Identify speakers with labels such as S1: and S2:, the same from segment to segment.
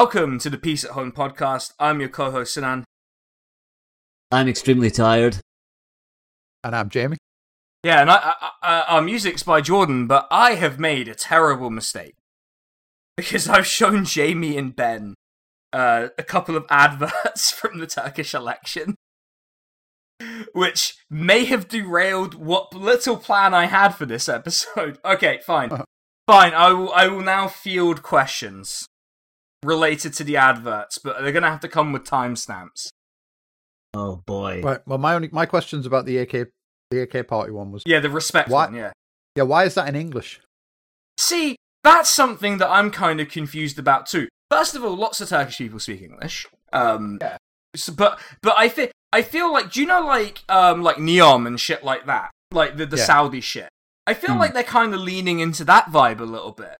S1: Welcome to the Peace at Home podcast. I'm your co-host Sinan.
S2: I'm extremely tired.
S3: And I'm Jamie.
S1: Yeah, and I, I, I, our music's by Jordan, but I have made a terrible mistake because I've shown Jamie and Ben uh, a couple of adverts from the Turkish election, which may have derailed what little plan I had for this episode. Okay, fine, fine. I will. I will now field questions related to the adverts, but they're gonna have to come with timestamps.
S2: Oh boy.
S3: Right. Well, my only my questions about the AK the AK party one was
S1: Yeah, the respect
S3: What?
S1: one. Yeah.
S3: yeah. Why is that in English?
S1: See, that's something that I'm kind of confused about too. First of all, lots of Turkish people speak English. Um,
S3: Yeah.
S1: so- but but I feel I feel like do you know like um like Neom and shit like that, like the the
S3: Yeah.
S1: Saudi shit. I feel
S3: Hmm.
S1: like they're kind of leaning into that vibe a little bit,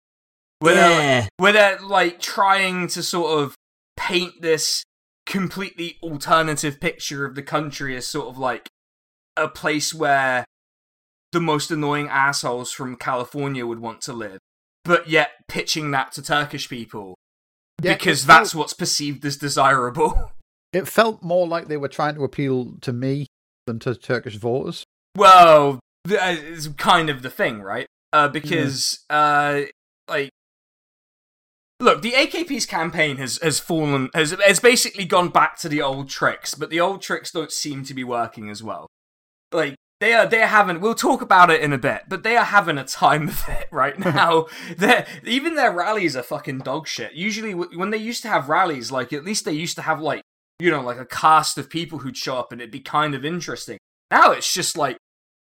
S1: where
S2: yeah.
S1: they're like trying to sort of paint this completely alternative picture of the country as sort of like a place where the most annoying assholes from California would want to live, but yet pitching that to Turkish people
S3: Yeah,
S1: because that's
S3: felt-
S1: what's perceived as desirable.
S3: It felt more like they were trying to appeal to me than to Turkish voters.
S1: Well, uh, it's kind of the thing, right? Uh, because, uh, like, look, the AKP's campaign has has fallen has has basically gone back to the old tricks, but the old tricks don't seem to be working as well. Like they are they are having. We'll talk about it in a bit, but they are having a time of it right now. They're, even their rallies are fucking dog shit. Usually, when they used to have rallies, like at least they used to have like you know like a cast of people who'd show up and it'd be kind of interesting. Now it's just like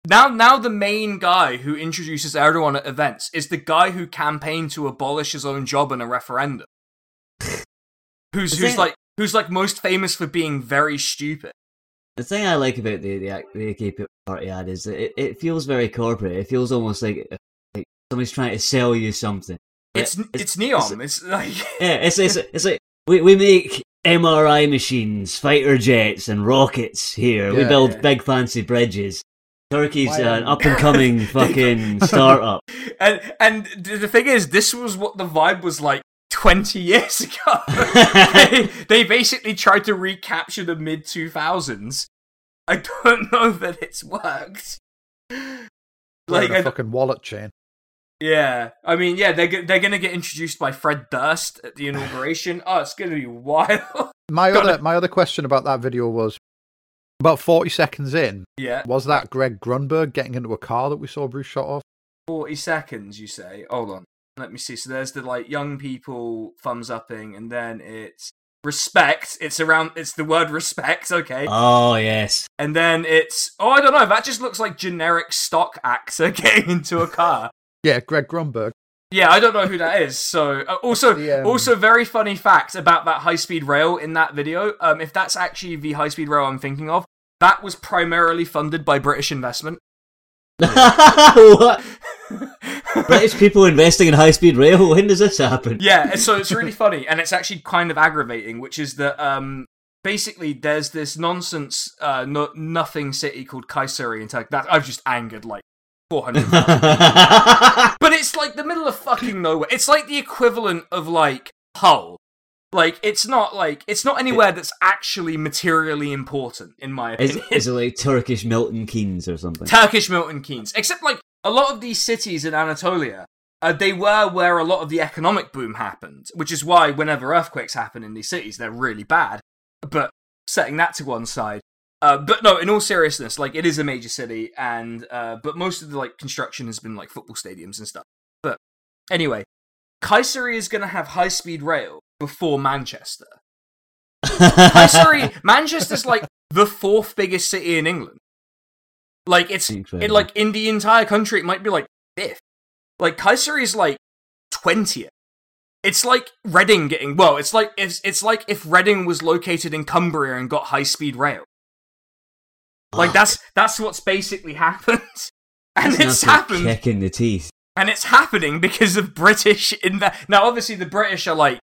S1: now now the main guy who introduces Erdogan at events is the guy who campaigned to abolish his own job in a referendum. who's
S2: The
S1: who's
S2: thing-
S1: like who's like most famous for being very stupid.
S2: The thing I like about the the, the AK party ad is that it, it feels very corporate. It feels almost like like somebody's trying to sell you something.
S1: It's it's, Neom. It's, like
S2: Yeah, it's it's it's like we we make MRI machines, fighter jets, and rockets here. we build
S1: yeah.
S2: big fancy bridges. Turkey's
S3: Why,
S2: uh, an
S3: um,
S2: up and coming fucking startup.
S1: and and the thing is, this was what the vibe was like twenty years ago. they, they basically tried to recapture the mid two thousands. I don't know that it's worked.
S3: Like
S1: Like,
S3: a
S1: I,
S3: fucking wallet chain.
S1: yeah, I mean, yeah, they're they're gonna get introduced by Fred Durst at the inauguration. oh, it's gonna be wild.
S3: My other my other question about that video was about forty seconds in.
S1: yeah,
S3: Was that Greg Grunberg getting into a car that we saw Bruce shot off?
S1: forty seconds. You say? Hold on, let me see. So there's the like young people thumbs upping, and then it's respect. It's around. It's the word respect. Okay.
S2: Oh yes.
S1: And then it's oh I don't know that just looks like generic stock actor getting into a car.
S3: Yeah, Greg Grunberg.
S1: Yeah, I don't know who that is. So uh, also
S3: The, um,
S1: also very funny fact about that high speed rail in that video. Um, if that's actually the high speed rail I'm thinking of, that was primarily funded by British investment.
S2: what? British people investing in high speed rail. When does this happen?
S1: yeah, so it's really funny, and it's actually kind of aggravating, which is that um, basically there's this nonsense uh, no- nothing city called Kayseri in Turkey. That I've just angered like 400 But it's like the middle of fucking nowhere. It's like the equivalent of like Hull. Like it's not like it's not anywhere that's actually materially important in my
S2: is,
S1: opinion.
S2: is it like Turkish Milton Keynes or something?
S1: Turkish Milton Keynes, except like a lot of these cities in Anatolia, uh, they were where a lot of the economic boom happened, which is why whenever earthquakes happen in these cities, they're really bad. But setting that to one side, uh, but no, in all seriousness, like it is a major city, and uh, but most of the like construction has been like football stadiums and stuff. But anyway, Kayseri is going to have high speed rail before Manchester. Kayseri, Manchester's like the fourth biggest city in England. Like it's it, like in the entire country, it might be like fifth. Like Kayseri is like twentieth. It's like Reading getting well. It's like it's it's like if Reading was located in Cumbria and got high speed rail. Like that's that's what's basically happened, and it's
S2: enough
S1: happened,
S2: Kick in the teeth.
S1: and it's happening because of British invest. Now, obviously, the British are like,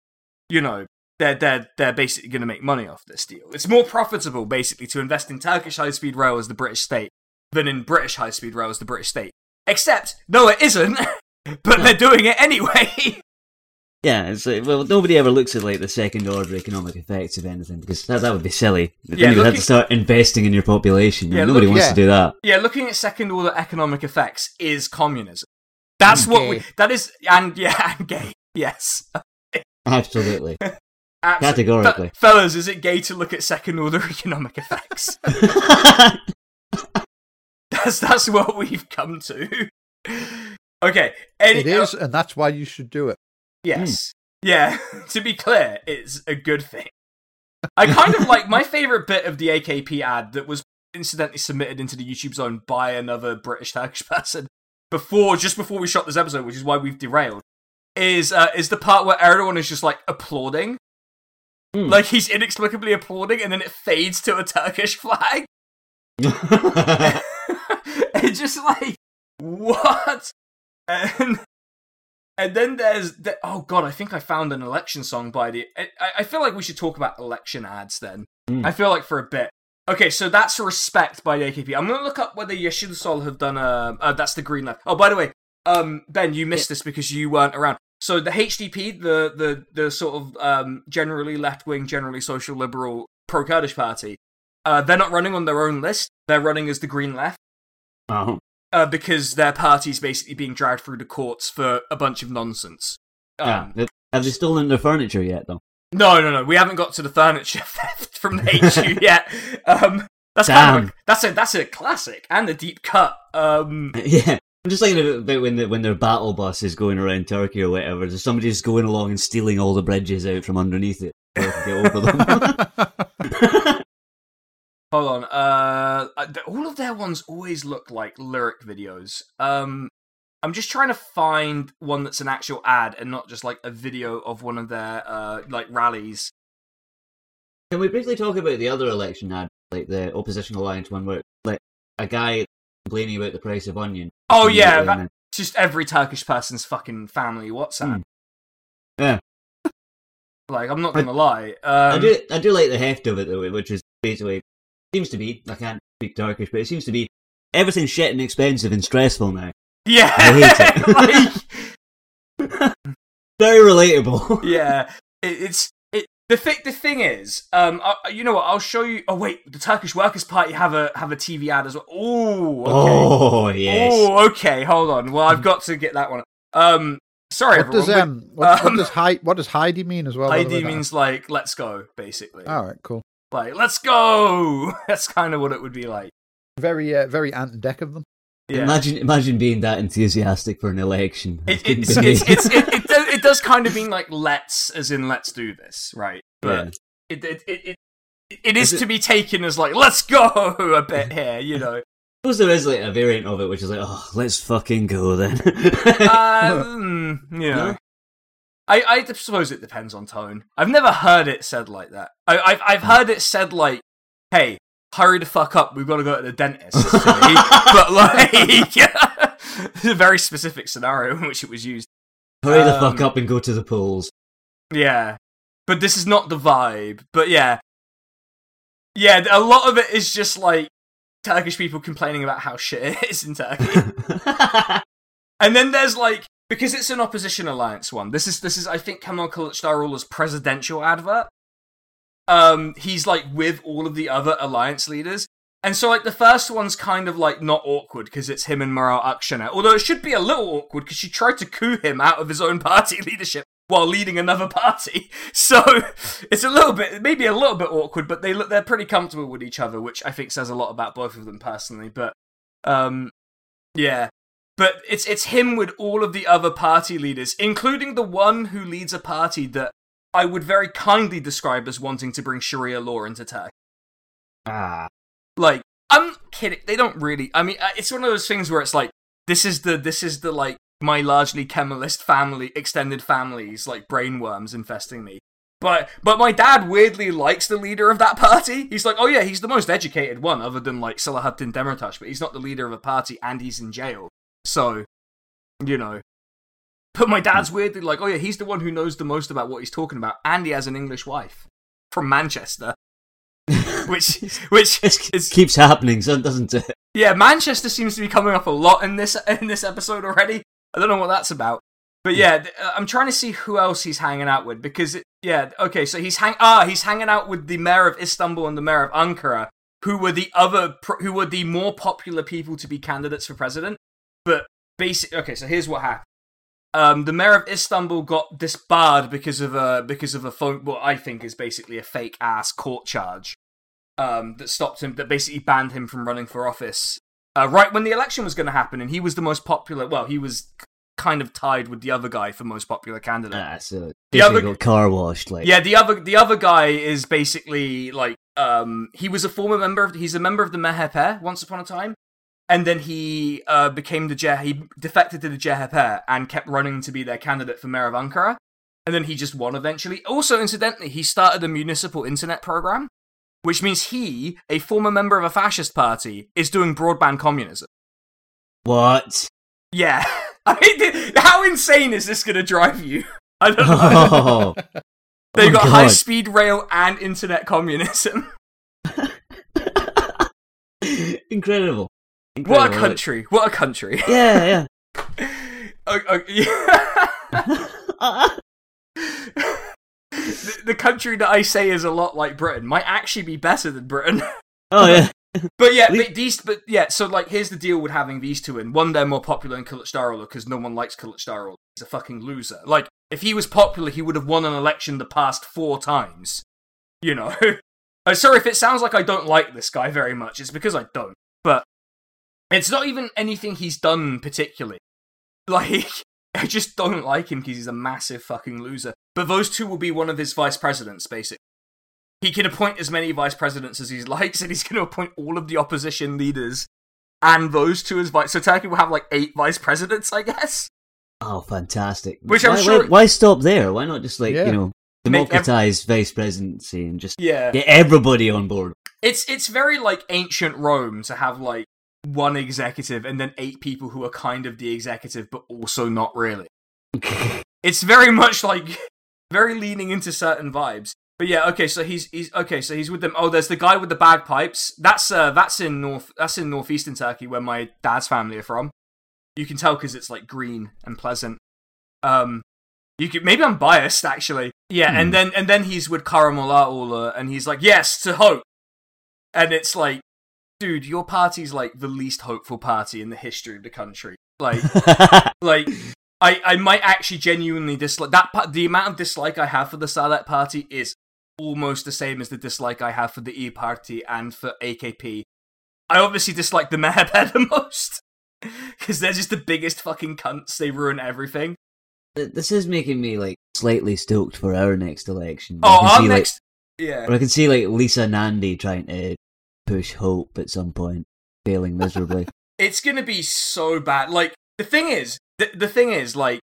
S1: you know, they're they're they're basically going to make money off this deal. It's more profitable, basically, to invest in Turkish high speed rail as the British state than in British high speed rail as the British state. Except, no, it isn't. but they're doing it anyway.
S2: Yeah, it's like, well, nobody ever looks at like the second order economic effects of anything because that, that would be silly. Then
S1: Yeah,
S2: you would have to start investing in your population.
S1: Yeah,
S2: nobody
S1: look-
S2: wants
S3: yeah.
S2: to do that.
S1: Yeah, looking at second order economic effects is communism. That's
S3: And
S1: what we. That is, and yeah, and gay. Yes,
S2: Absolutely.
S1: Absolutely.
S2: Categorically.
S1: Fe- fellas, is it gay to look at second order economic effects? that's that's what we've come to. Okay. Any,
S3: It is, and that's why you should do it.
S1: Yes. Yeah. to be clear, it's a good thing. I kind of like my favorite bit of the AKP ad that was incidentally submitted into the YouTube zone by another British Turkish person before, just before we shot this episode, which is why we've derailed. Is uh, is the part where everyone is just like applauding,
S2: Hmm.
S1: like he's inexplicably applauding, and then it fades to a Turkish flag. it's just like what and and then there's the, oh god i think i found an election song by the i, I feel like we should talk about election ads then.
S2: Mm.
S1: i feel like for a bit. Okay so that's respect by the akp i'm gonna look up whether Yeşil Sol have done a uh, that's the green left. Oh by the way um ben you missed this because you weren't around. So the hdp the the the sort of um generally left-wing generally social liberal pro-kurdish party uh, they're not running on their own list. They're running as the Green Left.
S2: Oh.
S1: Uh, because their party's basically being dragged through the courts for a bunch of nonsense. Um,
S2: Have- Have they stolen their furniture yet, though?
S1: no, no, no. We haven't got to the furniture theft from the HQ yet. Um, that's kind of a, that's a that's a classic and a deep cut. Um,
S2: yeah. I'm just thinking about- about when the, when their battle bus is going around Turkey or whatever. There's somebody just going along and stealing all the bridges out from underneath it. so get over them.
S1: Hold on. Uh, uh, all of their ones always look like lyric videos. Um, I'm just trying to find one that's an actual ad and not just like a video of one of their uh like rallies.
S2: Can we briefly talk about the other election ad, like the opposition alliance one, where like a guy complaining about the price of onion?
S1: Oh yeah, that,
S2: then-
S1: just every Turkish person's fucking family WhatsApp.
S2: Hmm. Yeah.
S1: Like, I'm not gonna lie. Um,
S2: I do I do like the heft of it though, which is basically seems to be I can't speak Turkish, but it seems to be everything's shit and expensive and stressful now.
S1: Yeah,
S2: I
S1: like,
S2: Very relatable.
S1: yeah. It, it's it. The thing, the thing is, um, I, you know what? I'll show you. Oh wait, the Turkish Workers' Party have a have a TV ad as well. Ooh, okay.
S2: Oh yes.
S1: Oh, okay. Hold on. Well, I've got to get that one. Um, sorry,
S3: what does
S1: everyone.
S3: um what,
S1: um,
S3: what does hadi what does hadi mean as well?
S1: but
S3: by the way?
S1: Hadi means like let's go, basically.
S3: All right, cool.
S1: Like let's go. That's kind of what it would be like.
S3: Very uh, very Ant Deck of them.
S1: Yeah.
S2: Imagine imagine being that enthusiastic for an election.
S1: It,
S2: Couldn't
S1: it's, it's, it's, it, it, does, it does kind of mean like let's, as in let's do this, right? But it, it, it, it, it is
S2: Is it-
S1: to be taken as like let's go a bit here, you know.
S2: I suppose there is like a variant of it, which is like, oh, let's fucking go then.
S1: Uh, mm, you.
S2: No?
S1: I, I suppose it depends on tone. I've never heard it said like that. I, I've I've heard it said like, "Hey, hurry the fuck up, we've got to go to the dentist." but like, it's a very specific scenario in which it was used.
S2: Hurry the fuck
S1: Um,
S2: up and go to the polls.
S1: Yeah. But this is not the vibe. But yeah. Yeah, a lot of it is just like Turkish people complaining about how shit it is in Turkey. and then there's like because it's an opposition alliance one. This is this is I think Kemal Kılıçdaroğlu's presidential advert. Um he's like with all of the other alliance leaders. And so like the first one's kind of like not awkward because it's him and Meral Akşener. Although it should be a little awkward because she tried to coup him out of his own party leadership while leading another party. So it's a little bit, maybe a little bit awkward, but they look, they're pretty comfortable with each other, which I think says a lot about both of them personally. But, um, yeah. But it's it's him with all of the other party leaders, including the one who leads a party that I would very kindly describe as wanting to bring Sharia law into Turkey.
S2: ah.
S1: Like, I'm kidding. They don't really. I mean, uh, it's one of those things where it's like, this is the this is the like my largely Kemalist family, extended families, like brainworms infesting me. But but my dad weirdly likes the leader of that party. He's like, oh yeah, he's the most educated one, other than like Selahattin Demirtaş, but he's not the leader of a party, and he's in jail. So, you know. But my dad's weirdly like, oh yeah, he's the one who knows the most about what he's talking about, and he has an English wife from Manchester, which which is
S2: keeps happening, so doesn't it?
S1: yeah, Manchester seems to be coming up a lot in this in this episode already. I don't know what that's about. But yeah, th- uh, I'm trying to see who else he's hanging out with because it, yeah, okay, so he's hang ah he's hanging out with the mayor of Istanbul and the mayor of Ankara, who were the other who were the more popular people to be candidates for president. But basic okay, so here's what happened. Um, the mayor of Istanbul got disbarred because of a because of a phone what I think is basically a fake ass court charge um, that stopped him that basically banned him from running for office uh, right when the election was going to happen, and he was the most popular. Well, he was kind of tied with the other guy for most popular candidate.
S2: Ah, so
S1: The
S2: the
S1: other-
S2: got car washed. Like,
S1: Yeah, the other the other guy is basically like um he was a former member of he's a member of the MHP once upon a time. And then he uh, became the he defected to the CHP and kept running to be their candidate for mayor of Ankara. And then he just won eventually. Also, incidentally, he started a municipal internet program, which means he, a former member of a fascist party, is doing broadband communism.
S2: What?
S1: Yeah. I mean, how insane is this going to drive you? I don't know.
S2: Oh,
S1: They've
S2: Oh,
S1: got
S2: God.
S1: high speed rail and internet communism.
S2: incredible.
S1: What a
S2: Incredible.
S1: country! What a country!
S2: Yeah,
S1: Oh, oh, yeah.
S2: yeah.
S1: the, the country that I say is a lot like Britain might actually be better than Britain.
S2: oh yeah.
S1: But yeah, but these, but yeah. So like, here's the deal with having these two in. One, they're more popular than Kılıçdaroğlu because no one likes Kılıçdaroğlu. He's a fucking loser. Like, if he was popular, he would have won an election the past four times. You know. Uh, sorry if it sounds like I don't like this guy very much. It's because I don't. But it's not even anything he's done particularly. Like, I just don't like him because he's a massive fucking loser. But those two will be one of his vice presidents, basically. He can appoint as many vice presidents as he likes, and he's going to appoint all of the opposition leaders and those two as vice. So Turkey will have like eight vice presidents, I guess.
S2: Oh, fantastic.
S1: Which I'm
S2: why,
S1: sure-
S2: Why, why stop there? Why not just like
S3: Yeah.
S2: you know
S1: Make ev-
S2: democratize vice presidency and just
S1: Yeah,
S2: get everybody on board?
S1: it's it's very like ancient Rome to have like one executive and then eight people who are kind of the executive, but also not really. It's very much like very leaning into certain vibes. But yeah, okay, so he's he's okay, so he's with them. Oh, there's the guy with the bagpipes. That's uh that's in north that's in northeastern Turkey where my dad's family are from. You can tell because it's like green and pleasant. Um, you could maybe I'm biased actually. Yeah, and
S2: Hmm.
S1: then and then he's with Karamollaoğlu, and he's like, yes to hope, and it's like, dude, your party's like the least hopeful party in the history of the country. Like, like I, I might actually genuinely dislike that. pa- The amount of dislike I have for the Saadet Party is almost the same as the dislike I have for the E Party and for AKP. I obviously dislike the MHP the most because they're just the biggest fucking cunts. They ruin everything.
S2: This is making me like slightly stoked for our next election.
S1: Oh,
S2: I can
S1: our
S2: see, like-
S1: next, yeah.
S2: Or I can see like Lisa Nandy trying to push hope at some point, failing miserably.
S1: it's gonna be so bad. Like the thing is, the, the thing is, like,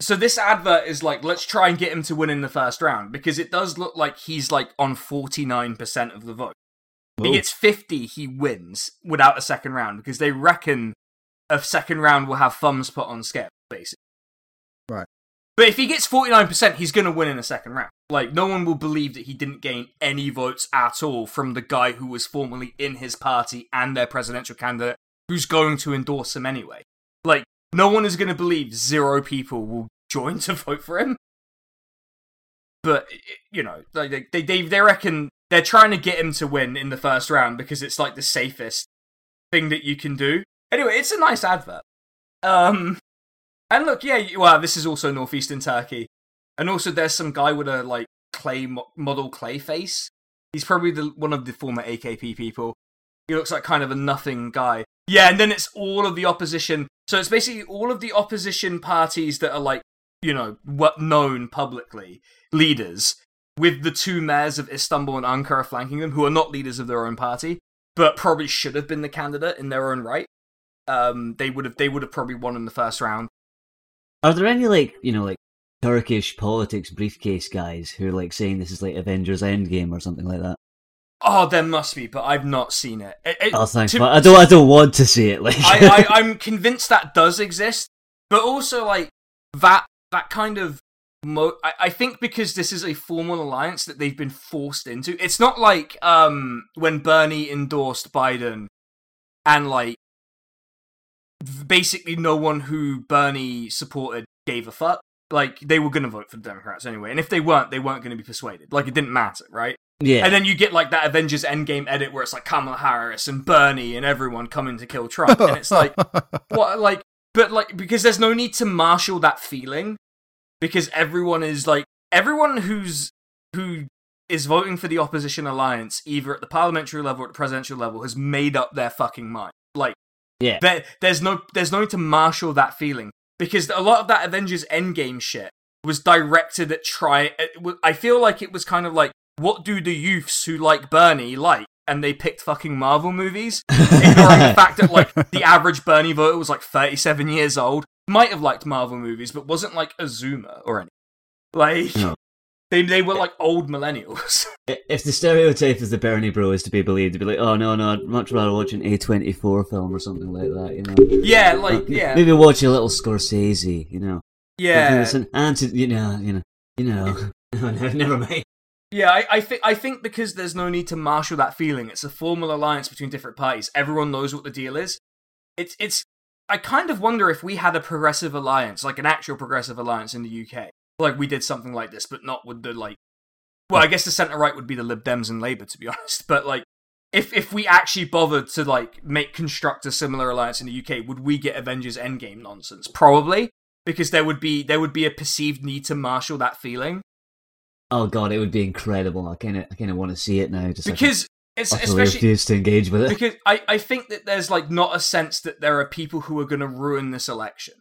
S1: so this advert is like, let's try and get him to win in the first round because it does look like he's like on forty nine percent of the vote. If he gets fifty, he wins without a second round because they reckon a second round will have thumbs put on scale, basically.
S3: Right.
S1: But if he gets forty nine percent, he's gonna win in a second round. Like no one will believe that he didn't gain any votes at all from the guy who was formerly in his party and their presidential candidate who's going to endorse him anyway. Like, no one is going to believe zero people will join to vote for him. But you know, they, they they reckon they're trying to get him to win in the first round because it's like the safest thing that you can do. Anyway, it's a nice advert. Um, and look, yeah, you- well, this is also northeastern Turkey, and also there's some guy with a like clay model clay face. He's probably the one of the former AKP people. He looks like kind of a nothing guy. Yeah, and then it's all of the opposition. So it's basically all of the opposition parties that are like, you know, what known publicly leaders, with the two mayors of Istanbul and Ankara flanking them, who are not leaders of their own party, but probably should have been the candidate in their own right. Um, they would have they would have probably won in the first round.
S2: Are there any like you know like Turkish politics briefcase guys who are like saying this is like Avengers Endgame or something like that?
S1: Oh, there must be, but I've not seen it. It- it-
S2: Oh, thanks.
S1: to-
S2: but I don't. I don't want to see it. Like
S1: I, I, I'm convinced that does exist, but also like that that kind of. Mo- I, I think because this is a formal alliance that they've been forced into. It's not like um when Bernie endorsed Biden, and like basically no one who Bernie supported gave a fuck. Like they were gonna vote for the Democrats anyway, and if they weren't, they weren't gonna be persuaded. Like it didn't matter, right?
S2: Yeah.
S1: And then you get like that Avengers Endgame edit where it's like Kamala Harris and Bernie and everyone coming to kill Trump, and it's like what like but like because there's no need to marshal that feeling because everyone is like everyone who's who is voting for the opposition alliance either at the parliamentary level or at the presidential level has made up their fucking mind like
S2: yeah.
S1: there, there's no there's no need to marshal that feeling because a lot of that avengers endgame shit was directed at try i feel like it was kind of like what do the youths who like bernie like and they picked fucking marvel movies ignoring the fact that like the average Bernie voter was like 37 years old, might have liked Marvel movies, but wasn't like a Zoomer or anything. Like
S2: No.
S1: They they were like old millennials.
S2: If the stereotype of the Bernie bro is to be believed, to be like, oh no, no, I'd much rather watch an A24 film or something like that, you know.
S1: yeah, like yeah,
S2: Maybe watch a little Scorsese, you know.
S1: yeah,
S2: Listen, and to, you know, you know, you know. No, no, never mind.
S1: yeah. I, I think I think because there's no need to marshal that feeling. It's a formal alliance between different parties. Everyone knows what the deal is. It's it's. I kind of wonder if we had a progressive alliance, like an actual progressive alliance in the UK, like we did something like this, but not with the like. Well, I guess the centre right would be the Lib Dems and Labour, to be honest. But like, if if we actually bothered to like make construct a similar alliance in the UK, would we get Avengers Endgame nonsense? Probably, because there would be there would be a perceived need to marshal that feeling.
S2: Oh god, it would be incredible. I kind of, I kind of want to see it now. Just
S1: Because it's
S2: like, utterly
S1: especially
S2: refuse to engage with it.
S1: because I, I think that there's like not a sense that there are people who are going to ruin this election.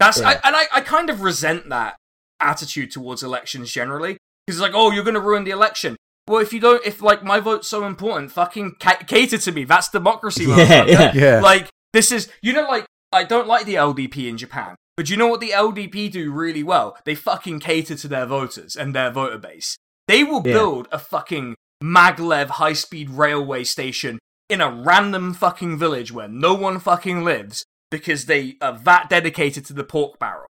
S1: That's I, and I, I kind of resent that attitude towards elections generally because it's like oh you're going to ruin the election. Well, if you don't, if like my vote's so important, fucking ca- cater to me. That's democracy.
S2: Yeah, yeah.
S3: Yeah.
S1: Like this is you know like I don't like the LDP in Japan, but you know what the LDP do really well? They fucking cater to their voters and their voter base. They will
S2: Yeah.
S1: build a fucking maglev high speed railway station in a random fucking village where no one fucking lives because they are that dedicated to the pork barrel.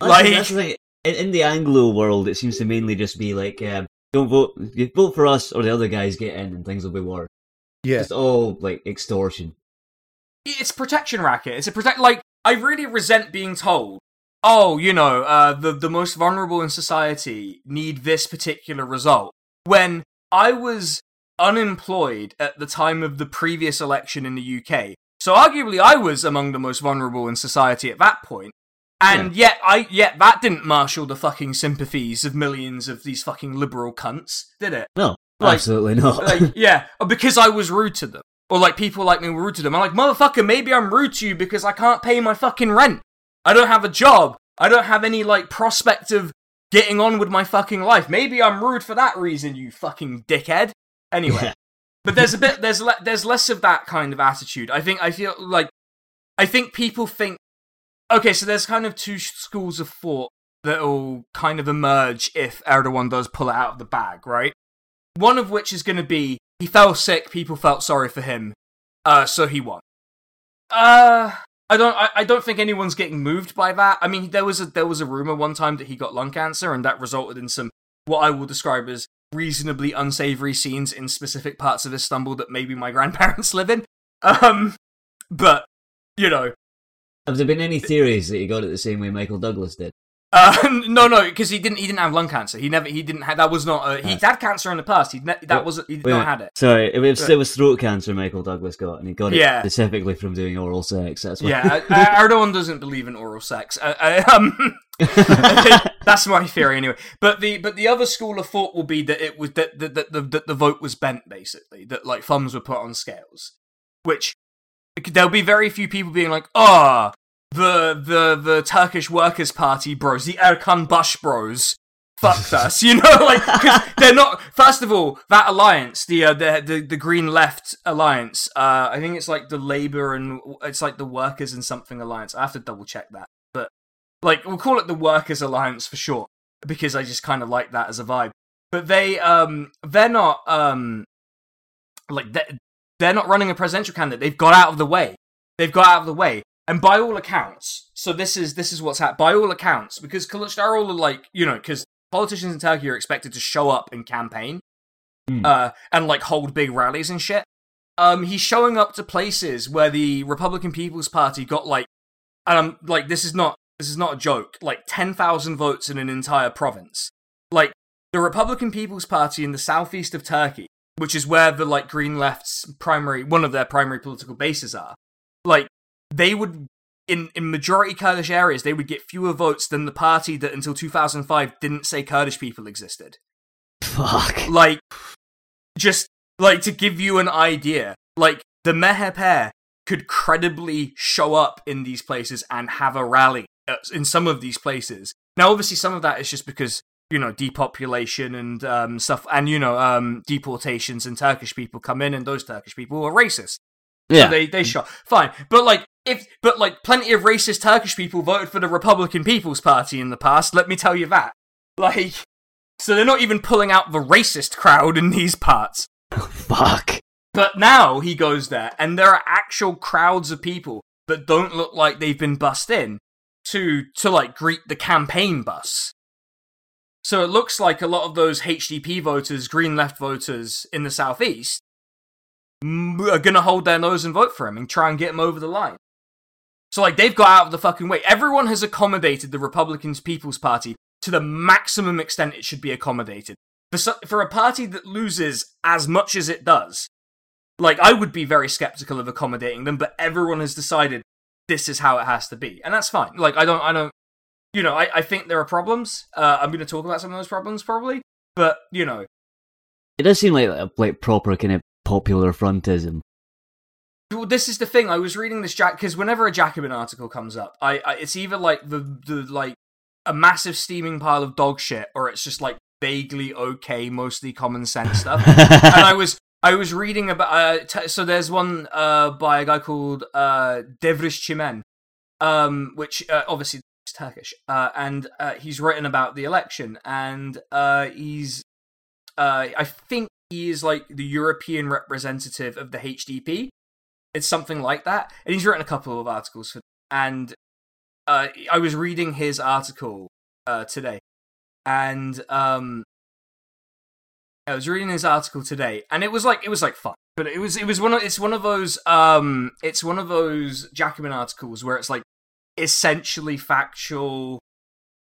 S1: Like-
S2: that's the thing. In, in the Anglo world, it seems to mainly just be like, um, don't vote, you vote for us, or the other guys get in, and things will be worse.
S3: Yeah.
S2: It's all like extortion.
S1: it's protection racket. It's a protect. Like I really resent being told, oh, you know, uh, the the most vulnerable in society need this particular result. When I was unemployed at the time of the previous election in the UK, so arguably I was among the most vulnerable in society at that point. And yet, I yet that didn't marshal the fucking sympathies of millions of these fucking liberal cunts, did it?
S2: No,
S1: Like-
S2: absolutely not.
S1: like, yeah, because I was rude to them. Or like people like me were rude to them. I'm like, motherfucker, maybe I'm rude to you because I can't pay my fucking rent. I don't have a job. I don't have any like prospect of getting on with my fucking life. Maybe I'm rude for that reason, you fucking dickhead. Anyway,
S2: Yeah.
S1: but there's a bit there's le- there's less of that kind of attitude. I think I feel like I think people think okay, so there's kind of two schools of thought that will kind of emerge if Erdogan does pull it out of the bag, right? One of which is going to be he fell sick, people felt sorry for him, uh, so he won. Uh, I don't, I, I don't think anyone's getting moved by that. I mean, there was a there was a rumor one time that he got lung cancer, and that resulted in some what I will describe as reasonably unsavory scenes in specific parts of Istanbul that maybe my grandparents live in. Um, but you know,
S2: Have there been any theories that he got it the same way Michael Douglas did?
S1: Uh, no, no, because he didn't. He didn't have lung cancer. He never. He didn't have. That was not. Uh, he'd
S2: Ah.
S1: had cancer in the past. He ne- that wasn't. He did not had it.
S2: Sorry, it was, it was throat cancer Michael Douglas got, and he got it
S1: Yeah.
S2: specifically from doing oral sex. That's why.
S1: Yeah, uh, Erdogan doesn't believe in oral sex. Uh, uh, um, that's my theory anyway. But the but the other school of thought will be that it was that that, that, the that the vote was bent basically. That like thumbs were put on scales, which there'll be very few people being like, ah, the the the Turkish Workers' Party bros, the Erkan Baş bros. Fucked us, you know, like because they're not. First of all, that alliance, the uh, the, the the Green Left alliance, uh, I think it's like the Labour and it's like the Workers and something alliance. I have to double check that, but like we'll call it the Workers Alliance for short because I just kind of like that as a vibe. But they um they're not um like they they're not running a presidential candidate. They've got out of the way. They've got out of the way. And by all accounts, so this is this is what's happened. By all accounts, because Kılıçdaroğlu, like you know, because politicians in Turkey are expected to show up and campaign,
S2: Hmm.
S1: uh, and like hold big rallies and shit. Um, he's showing up to places where the Republican People's Party got like, and I'm like, this is not this is not a joke, like 10,000 votes in an entire province. Like, the Republican People's Party in the southeast of Turkey, which is where the, like, Green Left's primary, one of their primary political bases are, they would, in, in majority Kurdish areas, they would get fewer votes than the party that until 2005 didn't say Kurdish people existed.
S2: Fuck.
S1: Like, just, like, to give you an idea, like, the MHP could credibly show up in these places and have a rally uh, in some of these places. Now, obviously, some of that is just because you know depopulation and um, stuff, and you know um, deportations and Turkish people come in, and those Turkish people are racist.
S2: Yeah.
S1: So they they shot fine, but like if but like plenty of racist Turkish people voted for the Republican People's Party in the past. Let me tell you that. Like, so they're not even pulling out the racist crowd in these parts.
S2: Fuck.
S1: But now he goes there, and there are actual crowds of people that don't look like they've been bussed in to to like greet the campaign bus. So it looks like a lot of those HDP voters, Green Left voters in the southeast, are gonna hold their nose and vote for him and try and get him over the line. So like they've got out of the fucking way. Everyone has accommodated the Republicans People's Party to the maximum extent it should be accommodated. For so- for a party that loses as much as it does, like I would be very skeptical of accommodating them, but everyone has decided this is how it has to be, and that's fine. Like I don't, I don't, you know, I, I think there are problems. Uh, I'm going to talk about some of those problems probably, but you know,
S2: It does seem like like proper kind of popular frontism.
S1: Well, this is the thing. I was reading this Jack because whenever a Jacobin article comes up, I, I it's either like the the like a massive steaming pile of dog shit, or it's just like vaguely okay, mostly common sense stuff. and I was I was reading about uh, t- so there's one uh by a guy called uh Devriş Çimen, um, which uh, obviously is Turkish, uh, and uh, he's written about the election, and uh, he's uh, I think he is like the European representative of the HDP. It's something like that, and he's written a couple of articles for. And uh, I was reading his article uh, today, and um, I was reading his article today, and it was like it was like fun, but it was it was one of it's one of those um it's one of those Jacobin articles where it's like essentially factual,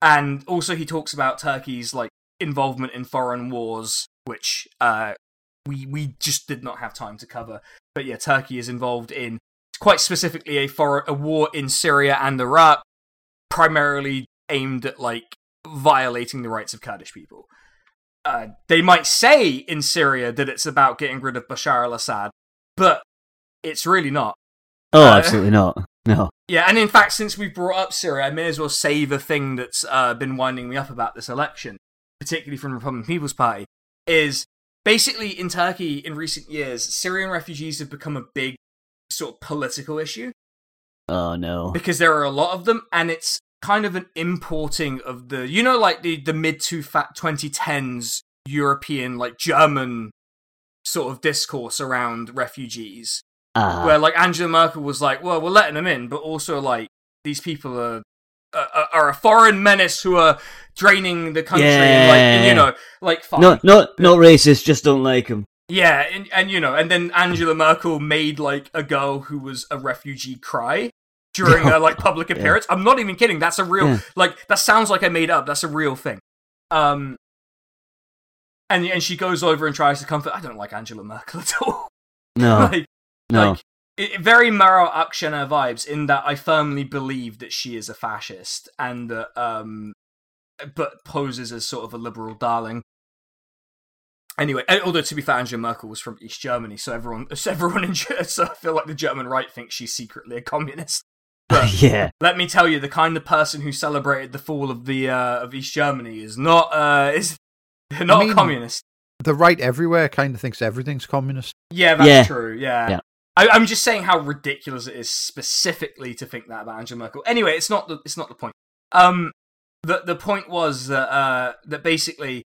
S1: and also he talks about Turkey's like involvement in foreign wars, which uh we we just did not have time to cover. But yeah, Turkey is involved in quite specifically a for a war in Syria and Iraq, primarily aimed at like violating the rights of Kurdish people. Uh, they might say in Syria that it's about getting rid of Bashar al-Assad, but it's really not.
S2: Oh,
S1: Uh,
S2: absolutely not. No.
S1: Yeah, and in fact, since we brought up Syria, I may as well say the thing that's uh, been winding me up about this election, particularly from the Republican People's Party, is basically in Turkey in recent years, Syrian refugees have become a big sort of political issue
S2: Oh no.
S1: because there are a lot of them, and it's kind of an importing of the, you know, like the the mid to fat 2010s European, like German sort of discourse around refugees
S2: Ah.
S1: where like Angela Merkel was like, "Well, we're letting them in, but also like these people are are, are a foreign menace who are draining the country, and like and, you know, like fine.
S2: no, not not racist. Just don't like them.
S1: yeah, and and you know, and then Angela Merkel made like a girl who was a refugee cry." During her like public
S2: Yeah.
S1: appearance, I'm not even kidding. That's a real
S2: Yeah.
S1: like that sounds like I made up. That's a real thing. Um, and and she goes over and tries to comfort. I don't like Angela Merkel at all.
S2: No,
S1: like,
S2: no.
S1: like it, very Meral Akşener vibes in that I firmly believe that she is a fascist and that um but poses as sort of a liberal darling. Anyway, although to be fair, Angela Merkel was from East Germany, so everyone, so everyone in Ge- so I feel like the German right thinks she's secretly a communist. But
S2: yeah.
S1: let me tell you, the kind of person who celebrated the fall of the uh, of East Germany is not uh, is not
S3: mean-
S1: a communist.
S3: The right everywhere kind of thinks everything's communist.
S1: Yeah, that's
S2: Yeah.
S1: true. Yeah.
S2: Yeah.
S1: I, I'm just saying how ridiculous it is specifically to think that about Angela Merkel. Anyway, it's not the it's not the point. Um, the the point was that uh that basically,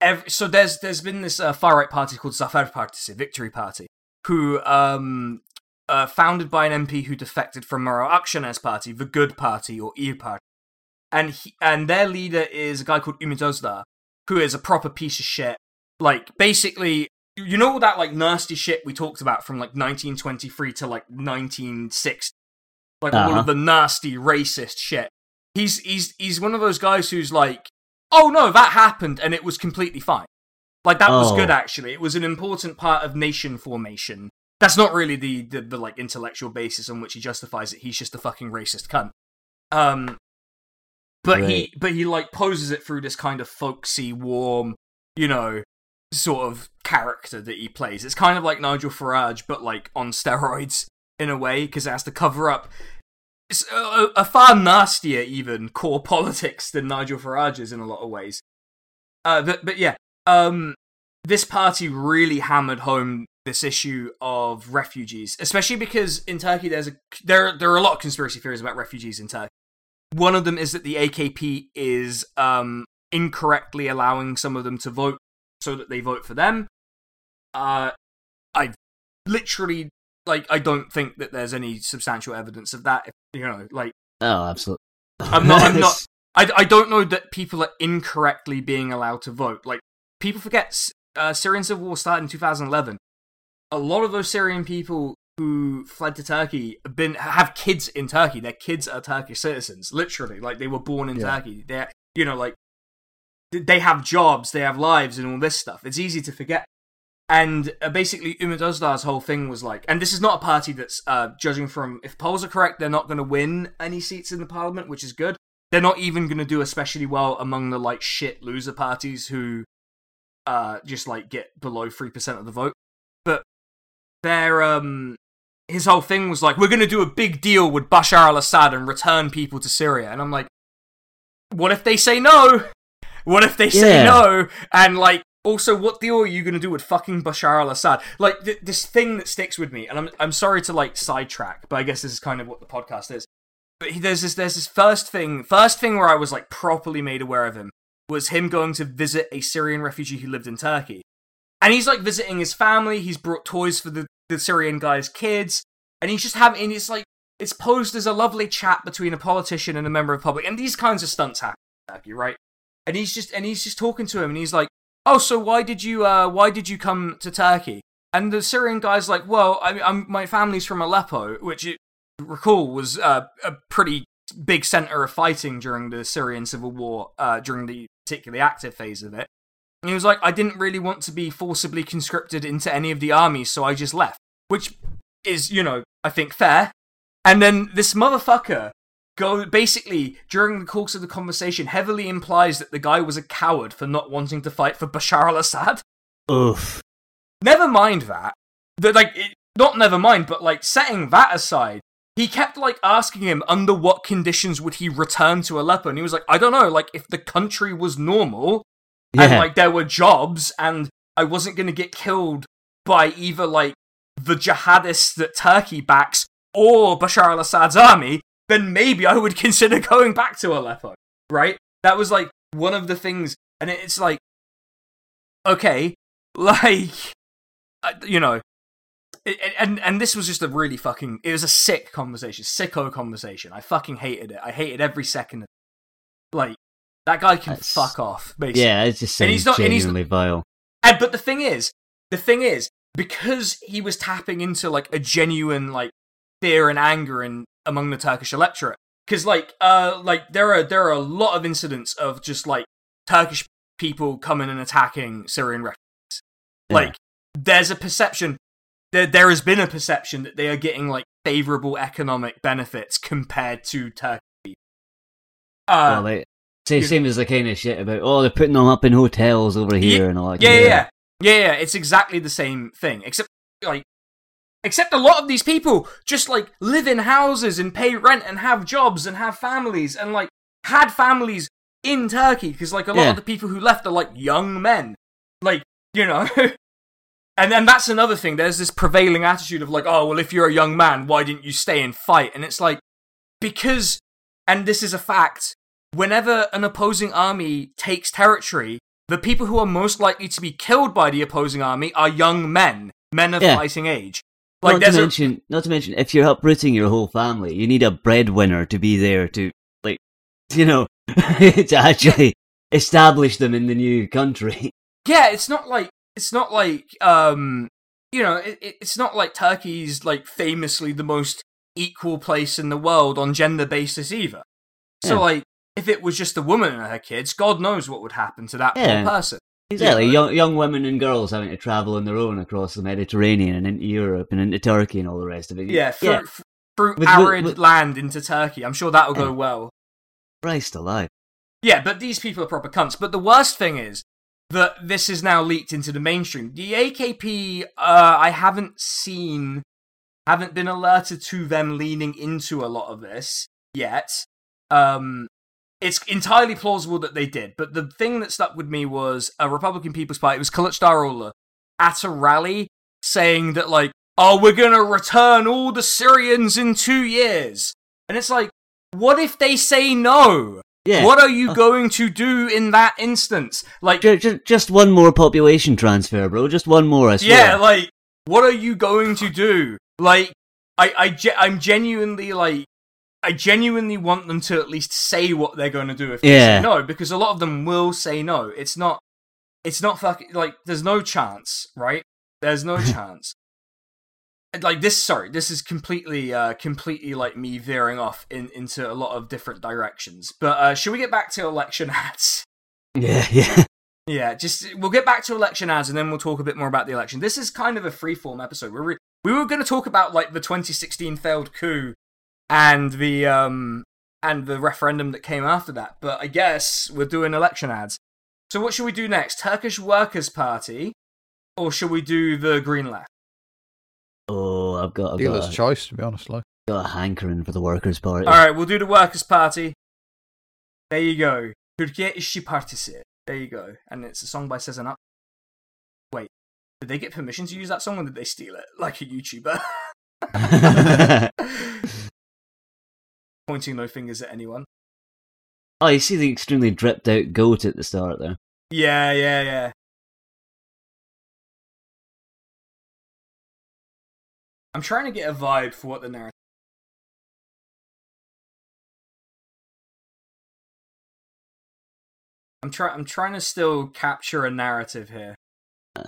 S1: ev so there's there's been this uh, far right party called Zafer Partisi, Victory Party, who um uh founded by an MP who defected from Meral Akşener's party, the Good Party or İYİ Party, and he, and their leader is a guy called Ümit Özdağ, who is a proper piece of shit. Like basically you know all that like nasty shit we talked about from like 1923 to like 1960 like all
S2: Uh-huh.
S1: of the nasty racist shit he's he's he's one of those guys who's like, oh no, that happened and it was completely fine. Like that was
S2: Oh.
S1: good actually. It was an important part of nation formation. That's not really the, the the like intellectual basis on which he justifies it. He's just a fucking racist cunt. Um, but he but he like poses it through this kind of folksy, warm, you know, sort of character that he plays. It's kind of like Nigel Farage, but like on steroids in a way, because it has to cover up a, a far nastier, even core politics than Nigel Farage's in a lot of ways. Uh, but but yeah, um, this party really hammered home this issue of refugees, especially because in Turkey there's a there there are a lot of conspiracy theories about refugees in Turkey. One of them is that the AKP is um, incorrectly allowing some of them to vote so that they vote for them. Uh, I literally like I don't think that there's any substantial evidence of that. If, You know, like
S2: Oh, absolutely.
S1: I'm not- I'm not- I, I don't know that people are incorrectly being allowed to vote. Like people forget uh, Syrian civil war started in 2011. A lot of those Syrian people who fled to Turkey have been have kids in Turkey. Their kids are Turkish citizens, literally. Like they were born in
S3: Yeah.
S1: Turkey. They are you know like they have jobs, they have lives, and all this stuff. It's easy to forget. And uh, basically, Ümit Özdağ's whole thing was like, and this is not a party that's, uh, judging from if polls are correct, they're not going to win any seats in the parliament, which is good. They're not even going to do especially well among the like shit loser parties who, uh, just like get below three percent of the vote. But their um, his whole thing was like, we're going to do a big deal with Bashar al-Assad and return people to Syria, and I'm like, what if they say no? What if they say
S2: Yeah.
S1: no? And like, also, what deal are you going to do with fucking Bashar al-Assad? Like th- this thing that sticks with me, and I'm I'm sorry to like sidetrack, but I guess this is kind of what the podcast is. But he, there's this there's this first thing first thing where I was like properly made aware of him was him going to visit a Syrian refugee who lived in Turkey, and he's like visiting his family. He's brought toys for the the Syrian guy's kids, and he's just having and it's like it's posed as a lovely chat between a politician and a member of public, and these kinds of stunts happen in Turkey, right? And he's just and he's just talking to him, and he's like, "Oh, so why did you uh why did you come to Turkey?" And the Syrian guy's like, "Well, I, I'm my family's from Aleppo, which recall was uh, a pretty big center of fighting during the Syrian civil war, uh, during the particularly active phase of it." And he was like, "I didn't really want to be forcibly conscripted into any of the armies, so I just left," which is, you know, I think fair. And then this motherfucker go basically during the course of the conversation heavily implies that the guy was a coward for not wanting to fight for Bashar al-Assad.
S2: Oof.
S1: Never mind that. That like it, not never mind, but like setting that aside, he kept like asking him under what conditions would he return to Aleppo, and he was like, I don't know, like if the country was normal and like there were jobs and I wasn't gonna get killed by either like the jihadists that Turkey backs or Bashar al-Assad's army, then maybe I would consider going back to Aleppo. Right? That was like one of the things, and it's like, okay, like, uh, you know, and and this was just a really fucking. It was a sick conversation, sicko conversation. I fucking hated it. I hated every second. of it. Like that guy can
S2: That's-
S1: fuck off. Basically.
S2: Yeah, it just
S1: And he's not- and he's-
S2: genuinely vile.
S1: And but the thing is, the thing is, because he was tapping into like a genuine like fear and anger in among the Turkish electorate. Because like uh like there are there are a lot of incidents of just like Turkish people coming and attacking Syrian refugees.
S2: Yeah.
S1: Like there's a perception there there has been a perception that they are getting like favorable economic benefits compared to Turkey. Uh,
S2: well, same, same as the kind of shit about, oh, they're putting them up in hotels over here and all that.
S1: Yeah, yeah, yeah, yeah, yeah. It's exactly the same thing, except like, except a lot of these people just like live in houses and pay rent and have jobs and have families and like had families in Turkey because like a lot
S2: Yeah.
S1: of the people who left are like young men, like you know. And then that's another thing. There's this prevailing attitude of like, oh well, if you're a young man, why didn't you stay and fight? And it's like because, and this is a fact. Whenever an opposing army takes territory, the people who are most likely to be killed by the opposing army are young men, men of
S2: Yeah.
S1: fighting age. Like
S2: not to
S1: a
S2: mention, not to mention, if you're uprooting your whole family, you need a breadwinner to be there to, like, you know, to actually establish them in the new country.
S1: yeah, it's not like it's not like um you know it- it's not like Turkey's like famously the most equal place in the world on gender basis either. So
S2: Yeah.
S1: like, if it was just a woman and her kids, God knows what would happen to that
S2: Yeah.
S1: poor person.
S2: Exactly.
S1: Yeah.
S2: Young, young women and girls having to travel on their own across the Mediterranean and into Europe and into Turkey and all the rest of it.
S1: Yeah, through, f- through
S2: With- with-
S1: arid
S2: with-
S1: land into Turkey. I'm sure that will go
S2: Yeah.
S1: well.
S2: Christ alive.
S1: Yeah, but these people are proper cunts. But the worst thing is that this is now leaked into the mainstream. The AKP, uh, I haven't seen, haven't been alerted to them leaning into a lot of this yet. Um, it's entirely plausible that they did, but the thing that stuck with me was a Republican People's Party. It was Kılıçdaroğlu at a rally saying that like, "Oh, we're gonna return all the Syrians in two years," and it's like, what if they say no?
S2: Yeah.
S1: What are you
S2: Uh,
S1: going to do in that instance? Like,
S2: Ju- ju- just one more population transfer, bro. Just one more, I swear.
S1: yeah, like, what are you going to do? Like, I, I, I'm genuinely like, I genuinely want them to at least say what they're going to do if they
S2: Yeah.
S1: say no, because a lot of them will say no. It's not, it's not fucking like. There's no chance, right? There's no chance. Like this, sorry, this is completely, uh, completely like me veering off in into a lot of different directions. But uh, should we get back to election ads?
S2: yeah, yeah.
S1: Yeah, just we'll get back to election ads and then we'll talk a bit more about the election. This is kind of a freeform episode. We're re- we were going to talk about like the 2016 failed coup and the um and the referendum that came after that, but I guess we're doing election ads. So what should we do next? Turkish Workers' Party or should we do the Green Left?
S2: Oh, I've got, I've
S3: Dealer's
S2: got, a,
S3: choice, to be honest. Like,
S2: got a hankering for the Workers' Party.
S1: All right, we'll do the Workers' Party. There you go. Türkiye İşçi Partisi. There you go. And it's a song by Sezen Up. Wait, did they get permission to use that song or did they steal it like a YouTuber? Pointing no fingers at anyone.
S2: oh, you see the extremely dripped out goat at the start there.
S1: Yeah, yeah, yeah. I'm trying to get a vibe for what the narrative. I'm trying. I'm trying to still capture a narrative here.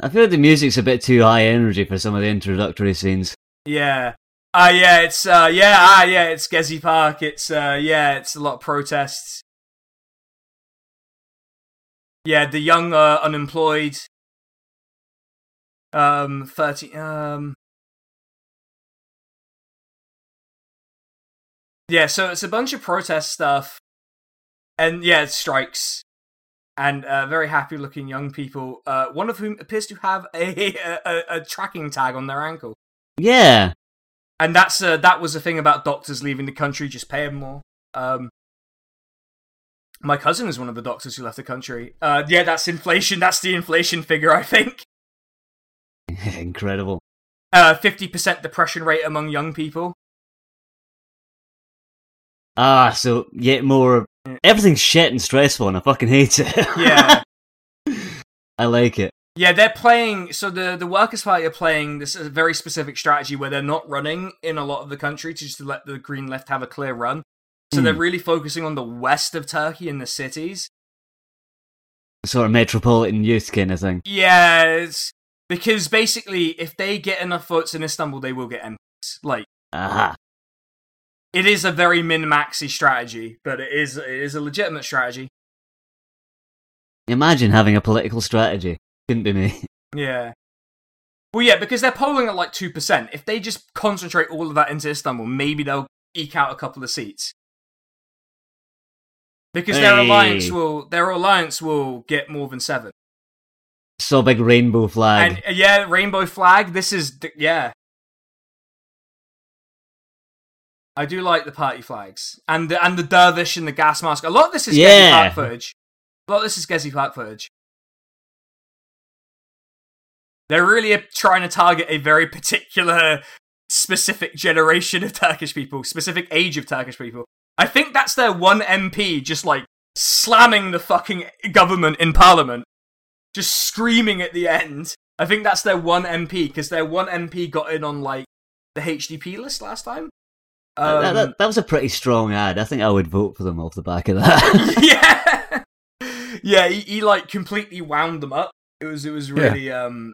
S2: I feel like the music's a bit too high energy for some of the introductory scenes.
S1: Yeah. Ah, yeah. It's uh, yeah. Ah, yeah. It's Gezi Park. It's uh, yeah. It's a lot of protests. Yeah, the young uh, unemployed. Um, thirty. Um. Yeah, so it's a bunch of protest stuff, and yeah, it's strikes, and uh, very happy-looking young people. Uh, one of whom appears to have a, a a tracking tag on their ankle.
S2: Yeah.
S1: And that's uh, that was the thing about doctors leaving the country, just pay them more. Um, my cousin is one of the doctors who left the country. Uh, yeah, that's inflation. That's the inflation figure, I think.
S2: Incredible.
S1: Uh, Fifty percent depression rate among young people.
S2: Ah, so yet more. Everything's shit and stressful, and I fucking hate it.
S1: Yeah,
S2: I like it.
S1: Yeah. They're playing. So the the Workers' Party are playing this a very specific strategy where they're not running in a lot of the country to just let the Green Left have a clear run. So they're
S2: Hmm.
S1: really focusing on the west of Turkey and the cities.
S2: Sort of metropolitan youth kind of thing.
S1: Yes, because basically, if they get enough votes in Istanbul, they will get MPs. Like,
S2: Aha.
S1: it is a very min maxy strategy, but it is it is a legitimate strategy.
S2: Imagine having a political strategy. Be me.
S1: Yeah. Well, yeah, because they're polling at like two percent. If they just concentrate all of that into Istanbul, maybe they'll eke out a couple of seats. Because their
S2: Hey.
S1: alliance will their alliance will get more than seven.
S2: So big rainbow flag.
S1: And uh, yeah, rainbow flag. This is yeah. I do like the party flags and the and the dervish and the gas mask. A lot of this is Gezi
S2: Yeah.
S1: Park footage. A lot of this is Gezi Park footage. They're really uh, trying to target a very particular, specific generation of Turkish people, specific age of Turkish people. I think that's their one MP just like slamming the fucking government in parliament just screaming at the end. I think that's their one MP because their one MP got in on like the HDP list last time. Um,
S2: that, that, that was a pretty strong ad. I think I would vote for them off the back of that.
S1: yeah, yeah. He, he like completely wound them up. It was it was really um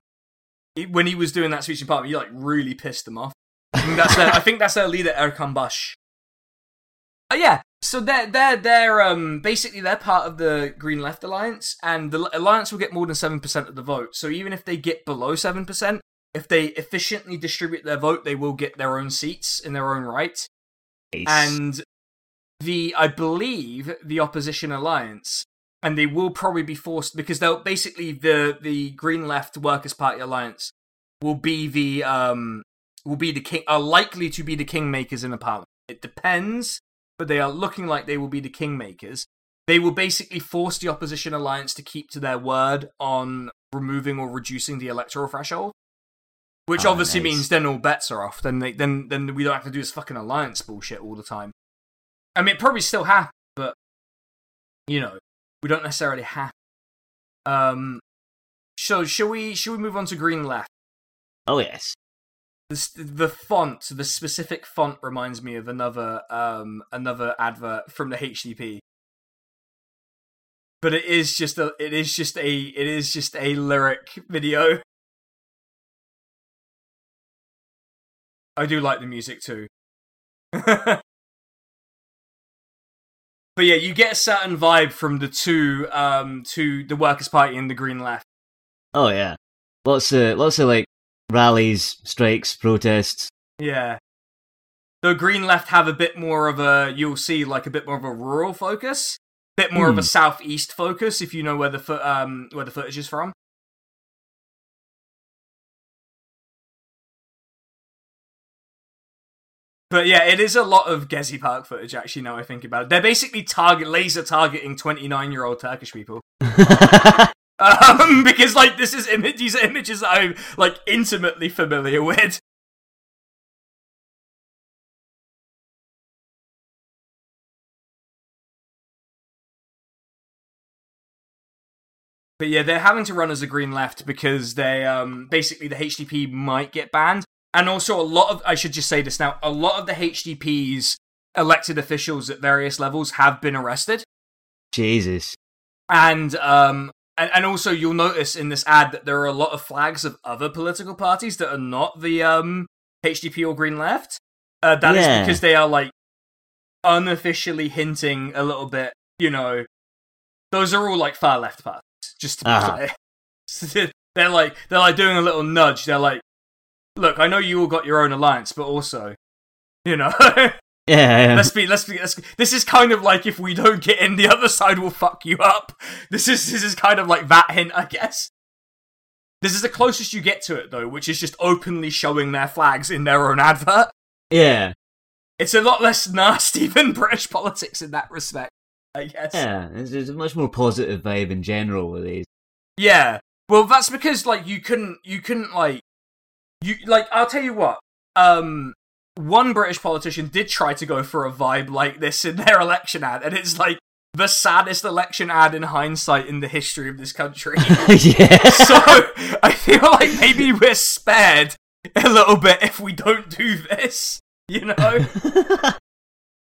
S1: he- when he was doing that speech in parliament, he like really pissed them off. I think that's their, I think that's their leader Erkan Baş. Uh, yeah. So they're they're they're um basically they're part of the Green Left Alliance, and the Alliance will get more than seven percent of the vote. So even if they get below seven percent, if they efficiently distribute their vote, they will get their own seats in their own right.
S2: Nice.
S1: And the I believe the opposition alliance, and they will probably be forced because they'll basically the the Green Left Workers Party alliance will be the um will be the king are likely to be the kingmakers in the parliament. It depends, but they are looking like they will be the kingmakers. They will basically force the opposition alliance to keep to their word on removing or reducing the electoral threshold. Which
S2: Ah,
S1: obviously
S2: nice.
S1: means then all bets are off. Then they then then we don't have to do this fucking alliance bullshit all the time. I mean, it probably still happens, but you know, we don't necessarily have. Um, so shall we? Shall we move on to green left?
S2: oh yes.
S1: The, the font, the specific font, reminds me of another um another advert from the HDP. But it is just a it is just a it is just a lyric video. I do like the music too. but yeah, you get a certain vibe from the two um to the Workers' Party and the Green Left.
S2: Oh yeah. Lots of lots of like rallies, strikes, protests.
S1: Yeah. The Green Left have a bit more of a, you'll see, like a bit more of a rural focus, bit more of a
S2: Hmm.
S1: southeast focus, if you know where the fo- um where the footage is from. But yeah, it is a lot of Gezi Park footage. Actually, now I think about it, they're basically target laser targeting twenty nine year old Turkish people. Um, because like this is image, these are images that I'm like intimately familiar with. But yeah, they're having to run as a green left because they um basically the HDP might get banned, and also a lot of I should just say this now, a lot of the HDP's elected officials at various levels have been arrested
S2: Jesus.
S1: and um and, and also you'll notice in this ad that there are a lot of flags of other political parties that are not the um HDP or Green Left. Uh, that is
S2: Yeah.
S1: because they are like unofficially hinting a little bit, you know, those are all like far left parties. Just to be
S2: Uh-huh.
S1: clear, they're like they're like doing a little nudge. They're like, look, I know you all got your own alliance, but also, you know.
S2: Yeah, yeah.
S1: let's be let's be let's this is kind of like if we don't get in the other side will fuck you up this is this is kind of like that hint i guess this is the closest you get to it though which is just openly showing their flags in their own advert
S2: yeah.
S1: it's a lot less nasty than british politics in that respect i guess
S2: Yeah. There's, there's a much more positive vibe in general with these.
S1: Yeah. Well, that's because like you couldn't you couldn't like you like I'll tell you what. Um one British politician did try to go for a vibe like this in their election ad and it's like the saddest election ad in hindsight in the history of this country.
S2: yeah.
S1: so I feel like maybe we're spared a little bit if we don't do this, you know?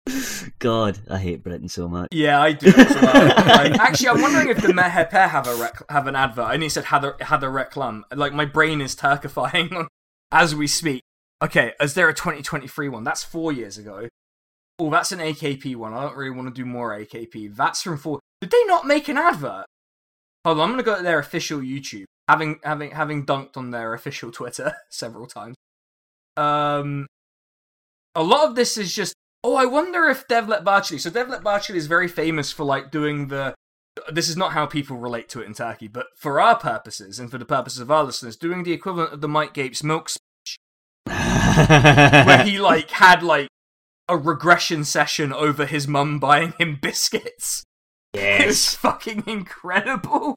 S2: God, I hate Britain so much.
S1: Yeah, I do well. like, actually, I'm wondering if the Meher Pair have a rec- have an advert. I only said had a had a reklam. Like my brain is turkifying on- as we speak. Okay, is there a 2023 one? That's four years ago. Oh, that's an AKP one. I don't really want to do more AKP. That's from four. Did they not make an advert? Hold on, I'm gonna go to their official YouTube. Having having having dunked on their official Twitter several times. Um, a lot of this is just. Oh, I wonder if Devlet Bahçeli. So Devlet Bahçeli is very famous for like doing the. This is not how people relate to it in Turkey, but for our purposes and for the purposes of our listeners, doing the equivalent of the Mike Gapes milk speech, where he like had like a regression session over his mum buying him biscuits. It was fucking incredible.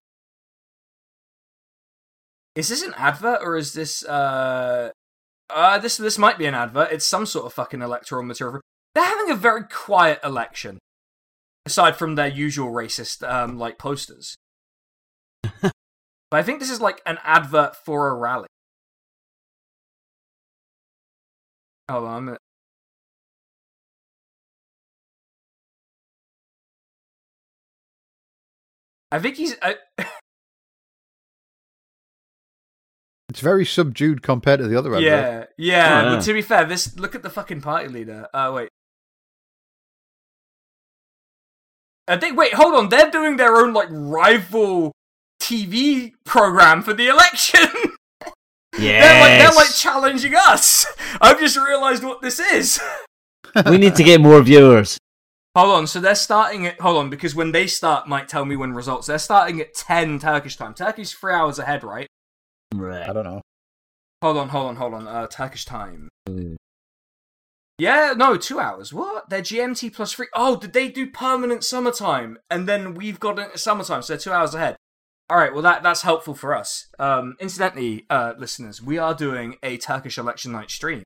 S1: Is this an advert or is this uh uh this this might be an advert. It's some sort of fucking electoral material. They're having a very quiet election. Aside from their usual racist um like posters. but I think this is like an advert for a rally. Hold on, I'm gonna- I think he's. I,
S3: It's very subdued compared to the other advert.
S1: yeah, yeah.
S2: Oh, yeah.
S1: But to be fair, this look at the fucking party leader. Uh, wait. Uh, they wait, hold on. They're doing their own like rival TV program for the election.
S2: Yes.
S1: they're like they're like challenging us. I've just realised what this is.
S2: we need to get more viewers.
S1: Hold on, so they're starting at hold on because when they start might tell me when results. They're starting at ten Turkish time. Turkey's three hours ahead, right?
S2: Right.
S3: I don't know.
S1: Hold on, hold on, hold on. Uh, Turkish time. Yeah, no, two hours. What? They're GMT plus three. Oh, did they do permanent summertime? And then we've got summertime, so they're two hours ahead. All right, well that that's helpful for us. Um, incidentally, uh, listeners, we are doing a Turkish election night stream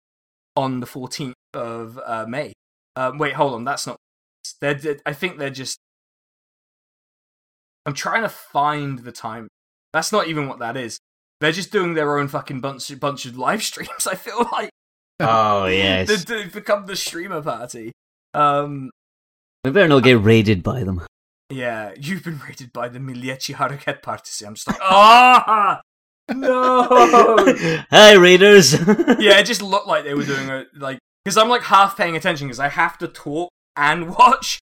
S1: on the 14th of uh, May. Um, wait, hold on, that's not. They're- I think they're just. I'm trying to find the time. That's not even what that is. They're just doing their own fucking bunch bunch of live streams. I feel like
S2: Oh yes.
S1: They- They've become the streamer party. Um,
S2: we better not get raided by them.
S1: yeah, you've been raided by the Milliyetçi Hareket party. I'm just like, ah, no.
S2: Hi, raiders.
S1: yeah, it just looked like they were doing it, like, because I'm like half paying attention because I have to talk and watch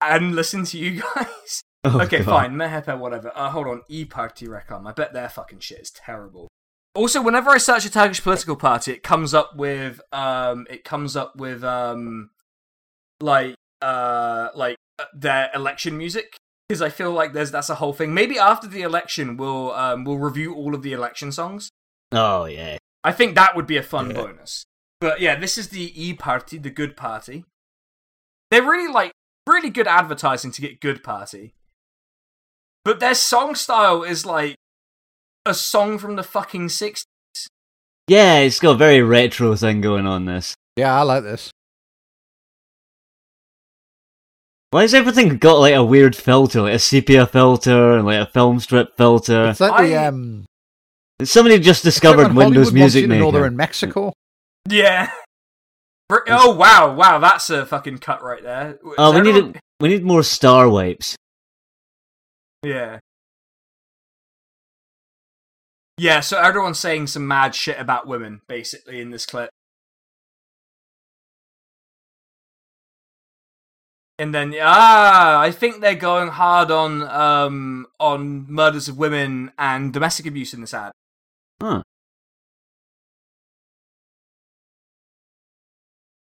S1: and listen to you guys.
S2: Oh,
S1: okay,
S2: God.
S1: fine, Mehepe, whatever. Uh, hold on, E Party Reklam. I bet their fucking shit is terrible. Also, whenever I search a Turkish political party, it comes up with um, it comes up with um, like uh, like uh, their election music because I feel like there's that's a whole thing. Maybe after the election, we'll um, we'll review all of the election songs.
S2: Oh yeah.
S1: I think that would be a fun
S3: Yeah.
S1: bonus. But yeah, this is the E Party, the good party. They're really like really good advertising to get good party. But their song style is like a song from the fucking 60s.
S2: Yeah, it's got a very retro thing going on. This.
S3: Yeah, I like this.
S2: Why has everything got like a weird filter, like a sepia filter and like a film strip filter?
S3: It's like the
S1: I-
S3: um.
S2: Somebody just
S3: it's like
S2: discovered Windows
S3: Hollywood
S2: Music
S3: you know
S2: Maker.
S3: they're in Mexico.
S1: Yeah. Oh wow, wow, that's a fucking cut right there.
S2: Oh,
S1: Is
S2: we need
S1: everyone-
S2: it. We need more star wipes.
S1: Yeah. Yeah, so everyone's saying some mad shit about women, basically, in this clip. And then, ah, I think they're going hard on um on murders of women and domestic abuse in this ad.
S2: Huh.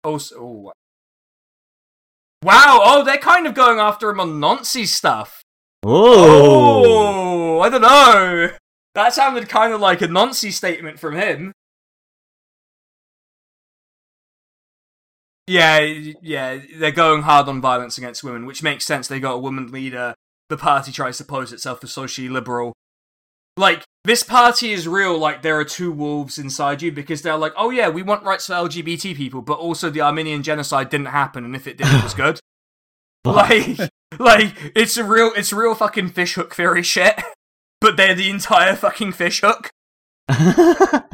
S1: Also, oh, wow, oh, they're kind of going after him on Nancy stuff.
S2: Oh.
S1: Oh, I don't know. That sounded kind of like a Nancy statement from him. Yeah, yeah, they're going hard on violence against women, which makes sense. They got a woman leader. The party tries to pose itself as socially liberal. Like, this party is real, like, there are two wolves inside you because they're like, oh yeah, we want rights for LGBT people, but also the Armenian genocide didn't happen, and if it did, it was good. like, like, it's a real, it's real fucking fishhook theory shit. But they're the entire fucking fishhook.
S2: a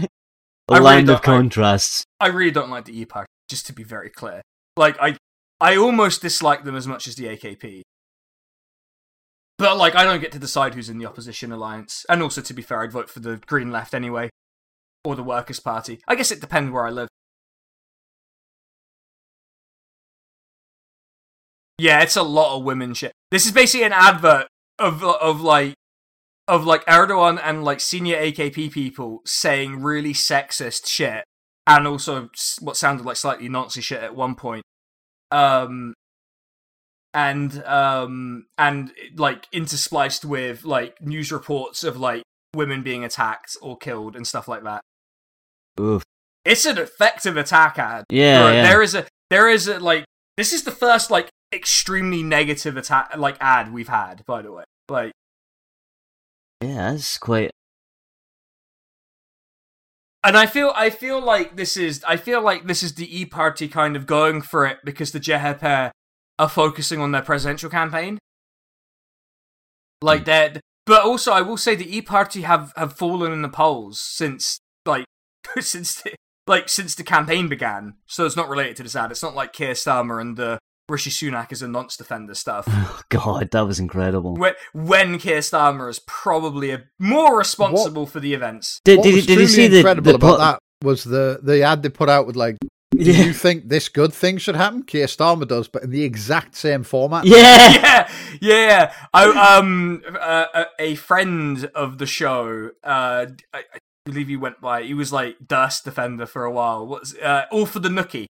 S1: really
S2: land of contrasts.
S1: I really don't like the E Party, just to be very clear. Like, I, I almost dislike them as much as the AKP. But like, I don't get to decide who's in the opposition alliance. And also, to be fair, I'd vote for the Green Left anyway, or the Workers' Party. I guess it depends where I live. Yeah, it's a lot of women shit. This is basically an advert of of like of like Erdogan and like senior AKP people saying really sexist shit and also what sounded like slightly Nazi shit at one point. Um and um and like interspliced with like news reports of like women being attacked or killed and stuff like that.
S2: Oof.
S1: It's an effective attack ad.
S2: Yeah,
S1: Bro,
S2: yeah.
S1: There is a there is a like this is the first like extremely negative attack like ad we've had, by the way. Like
S2: Yeah, that's quite.
S1: and I feel I feel like this is I feel like this is the E Party kind of going for it because the CHP are focusing on their presidential campaign. Like hmm. that, but also I will say the E Party have have fallen in the polls since like since the, like since the campaign began. So it's not related to this ad. It's not like Keir Starmer and the Rishi Sunak is a nonce defender stuff.
S2: Oh, God, that was incredible.
S1: when, when Keir Starmer is probably a, more responsible for the events.
S2: Did,
S3: what
S2: did,
S3: was
S2: did you
S3: truly
S2: see the,
S3: incredible
S2: the
S3: about
S2: po-
S3: that was the the ad they put out with like Do
S2: Yeah.
S3: you think this good thing should happen? Keir Starmer does, but in the exact same format.
S2: Yeah.
S1: yeah, yeah. I um uh, a- a friend of the show. Uh, I, I believe he went by. He was like Durst Defender for a while. What's uh, all for the Nookie?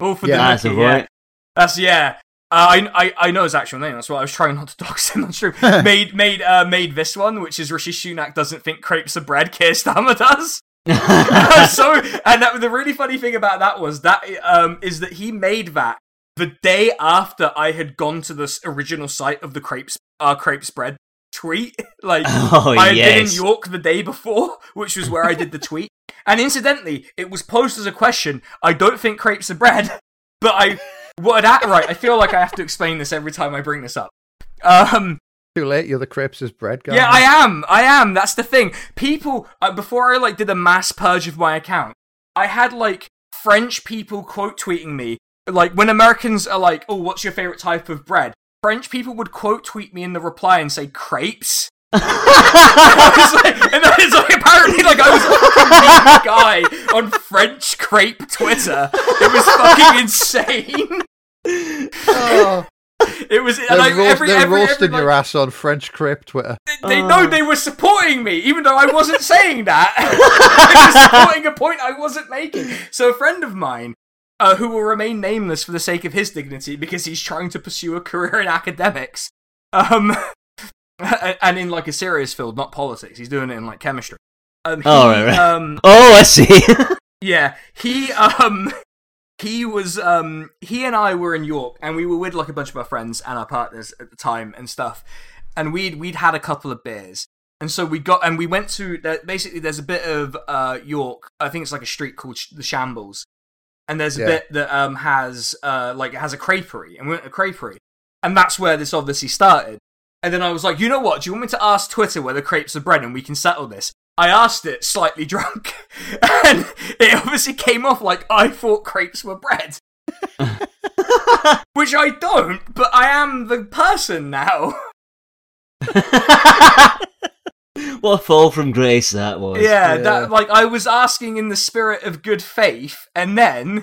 S1: All for
S3: Yeah,
S1: the
S2: That's
S1: Nookie.
S2: a
S1: Yeah,
S2: right.
S1: That's yeah. Uh, I, I I know his actual name. That's why I was trying not to dox him on stream. made made uh made this one, which is Rishi Sunak doesn't think crepes are bread. Keir Starmer does. so and that, the really funny thing about that was that um is that he made that the day after I had gone to this original site of the crepes uh crepes bread tweet like
S2: oh
S1: I had been in. York the day before which was where I did the tweet and incidentally it was posed as a question I don't think crepes are bread but I what had right I feel like I have to explain this every time I bring this up um
S3: Too late. You're the crepes is bread guy.
S1: yeah, I am. I am. That's the thing. People uh, before I like did a mass purge of my account, I had like French people quote tweeting me like when Americans are like, "Oh, what's your favorite type of bread?" French people would quote tweet me in the reply and say crepes. I was like, and then it's like apparently like I was a guy on French crepe Twitter. It was fucking insane.
S3: Oh,
S1: It was and
S3: they're
S1: I,
S3: roast-
S1: every,
S3: they're
S1: every,
S3: roasting
S1: every,
S3: your
S1: like,
S3: ass on French crepe Twitter.
S1: they
S2: Oh.
S1: know they were supporting me, even though I wasn't saying that. they were supporting a point I wasn't making. So a friend of mine, uh, who will remain nameless for the sake of his dignity because he's trying to pursue a career in academics, um, and in like a serious field, not politics. He's doing it in like chemistry. Um, he,
S2: Oh, right, right.
S1: Um,
S2: Oh, I see.
S1: yeah, he um he was um he and I were in York and we were with like a bunch of our friends and our partners at the time and stuff. And we'd we'd had a couple of beers. And so we got and we went to basically there's a bit of uh York, I think it's like a street called Sh- the Shambles. And there's a
S3: Yeah.
S1: bit that um has uh like it has a creperie and we went to a creperie. And that's where this obviously started. And then I was like, you know what? Do you want me to ask Twitter whether crepes are bread and we can settle this? I asked it slightly drunk, and it obviously came off like I thought crepes were bread. Which I don't, but I am the person now.
S2: what a fall from grace that was.
S1: Yeah,
S3: Yeah.
S1: that like I was asking in the spirit of good faith, and then.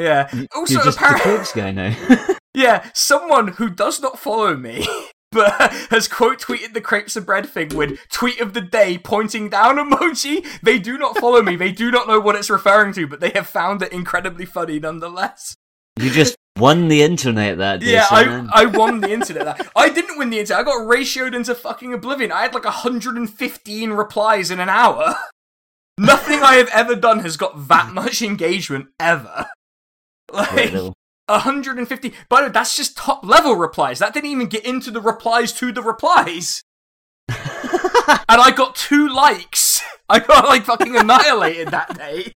S1: Yeah. Also,
S2: You're just the
S1: apparently,
S2: crepes guy now.
S1: Yeah, someone who does not follow me, but has quote tweeted the crepes and bread thing with tweet of the day pointing down emoji. They do not follow me. They do not know what it's referring to, but they have found it incredibly funny nonetheless.
S2: you just won the internet that day,
S1: Yeah, I. I won the internet. That I didn't win the internet. I got ratioed into fucking oblivion. I had like 115 replies in an hour. Nothing I have ever done has got that much engagement ever. Like. 150. By the way, that's just top level replies. That didn't even get into the replies to the replies. and I got two likes. I got like fucking annihilated that day.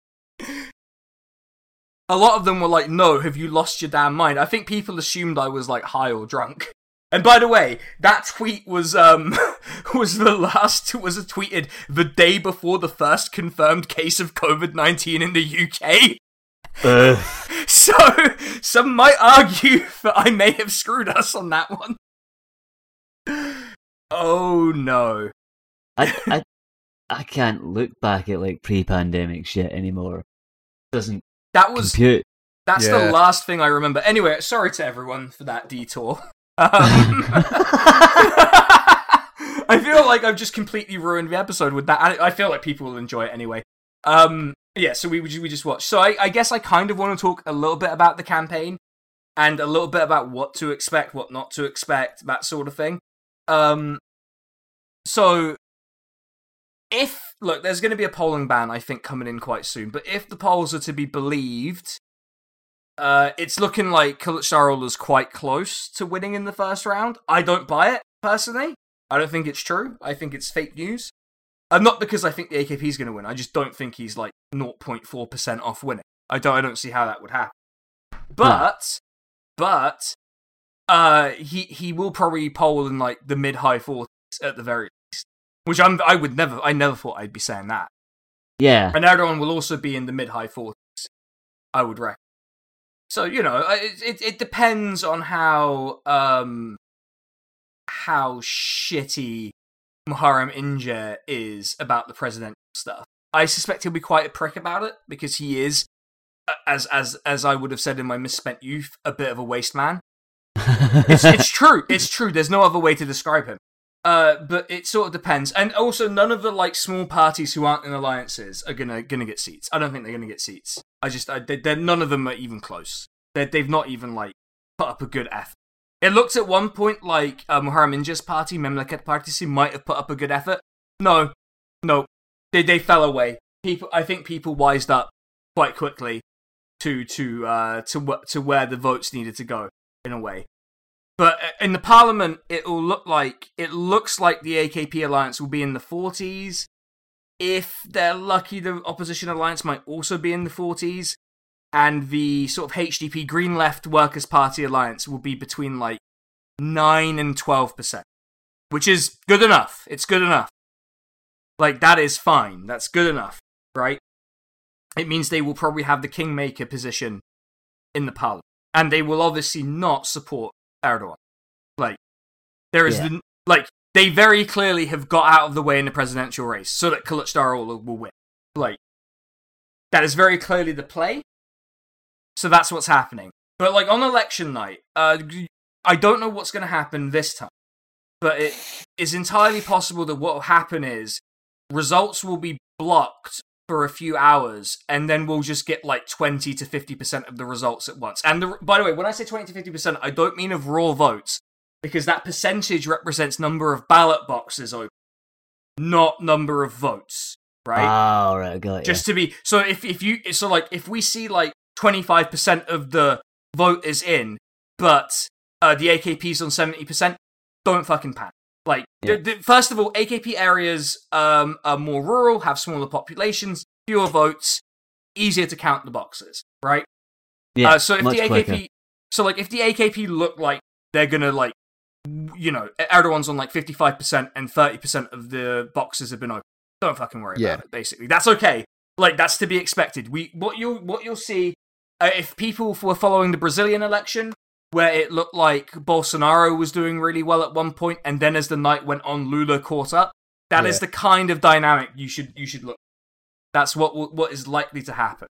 S1: A lot of them were like, "No, have you lost your damn mind?" I think people assumed I was like high or drunk. And by the way, that tweet was um was the last was tweeted the day before the first confirmed case of COVID nineteen in the UK.
S2: Uh,
S1: So, some might argue that I may have screwed us on that one. Oh no.
S2: I, I, I can't look back at like pre-pandemic shit anymore. doesn't
S1: That was
S2: compute.
S1: that's
S3: Yeah.
S1: the last thing I remember. Anyway, sorry to everyone for that detour. Um, I feel like I've just completely ruined the episode with that. I, I feel like people will enjoy it anyway. Um, yeah, so we we just watched. So I, I guess I kind of want to talk a little bit about the campaign and a little bit about what to expect, what not to expect, that sort of thing. Um, so if look, there's going to be a polling ban, I think, coming in quite soon. But if the polls are to be believed, uh, it's looking like is quite close to winning in the first round. I don't buy it personally. I don't think it's true. I think it's fake news. Uh, not because I think the AKP is going to win. I just don't think he's like 0.4 percent off winning. I don't. I don't see how that would happen. But, but, uh, he he will probably poll in like the mid high 40s at the very least. Which I'm. I would never. I never thought I'd be saying that.
S2: Yeah,
S1: And Erdogan will also be in the mid high 40s, I would reckon. So, you know, it, it, it depends on how, um, how shitty Muharrem Ince is about the presidential stuff. I suspect he'll be quite a prick about it because he is as as as I would have said in my misspent youth, a bit of a waste man. It's it's true. It's true. There's no other way to describe him. Uh, but it sort of depends, and also none of the like small parties who aren't in alliances are gonna gonna get seats. I don't think they're gonna get seats. I just I, they, they're none of them are even close. They they've not even like put up a good effort. It looked at one point like uh, Muharrem Ince's party, Memleket Partisi, might have put up a good effort. No, no, they they fell away. People, I think people wised up quite quickly to to uh to to where the votes needed to go in a way. But uh, in the parliament, it will look like it looks like the AKP alliance will be in the 40s. If they're lucky, the opposition alliance might also be in the 40s, and the sort of HDP Green Left Workers' Party alliance will be between like nine and 12 percent, which is good enough. It's good enough. Like that is fine. That's good enough, right? It means they will probably have the kingmaker position in the parliament, and they will obviously not support Erdogan. Like there is
S2: Yeah.
S1: the like they very clearly have got out of the way in the presidential race so that Kılıçdaroğlu will win. Like that is very clearly the play. So that's what's happening. But like on election night, uh, I don't know what's going to happen this time. But it is entirely possible that what will happen is results will be blocked for a few hours and then we'll just get like 20 to 50% of the results at once. And the, by the way, when I say 20 to 50%, I don't mean of raw votes because that percentage represents number of ballot boxes open, not number of votes, right?
S2: Ah, right, got you.
S1: just to be so if if you so like if we see like 25% of the vote is in but uh the AKP's on 70% don't fucking panic like
S2: Yeah.
S1: first of all AKP areas um are more rural have smaller populations fewer votes easier to count the boxes right
S2: yeah,
S1: uh, so if the AKP
S2: quicker.
S1: so like if the AKP look like they're gonna like you know Erdogan's on like 55% and 30% of the boxes have been open don't fucking worry
S3: Yeah.
S1: about it basically that's okay like that's to be expected we what you'll what you'll see uh, if people were following the Brazilian election where it looked like Bolsonaro was doing really well at one point and then as the night went on Lula caught up That is
S3: Yeah.
S1: the kind of dynamic you should you should look. That's what what is likely to happen.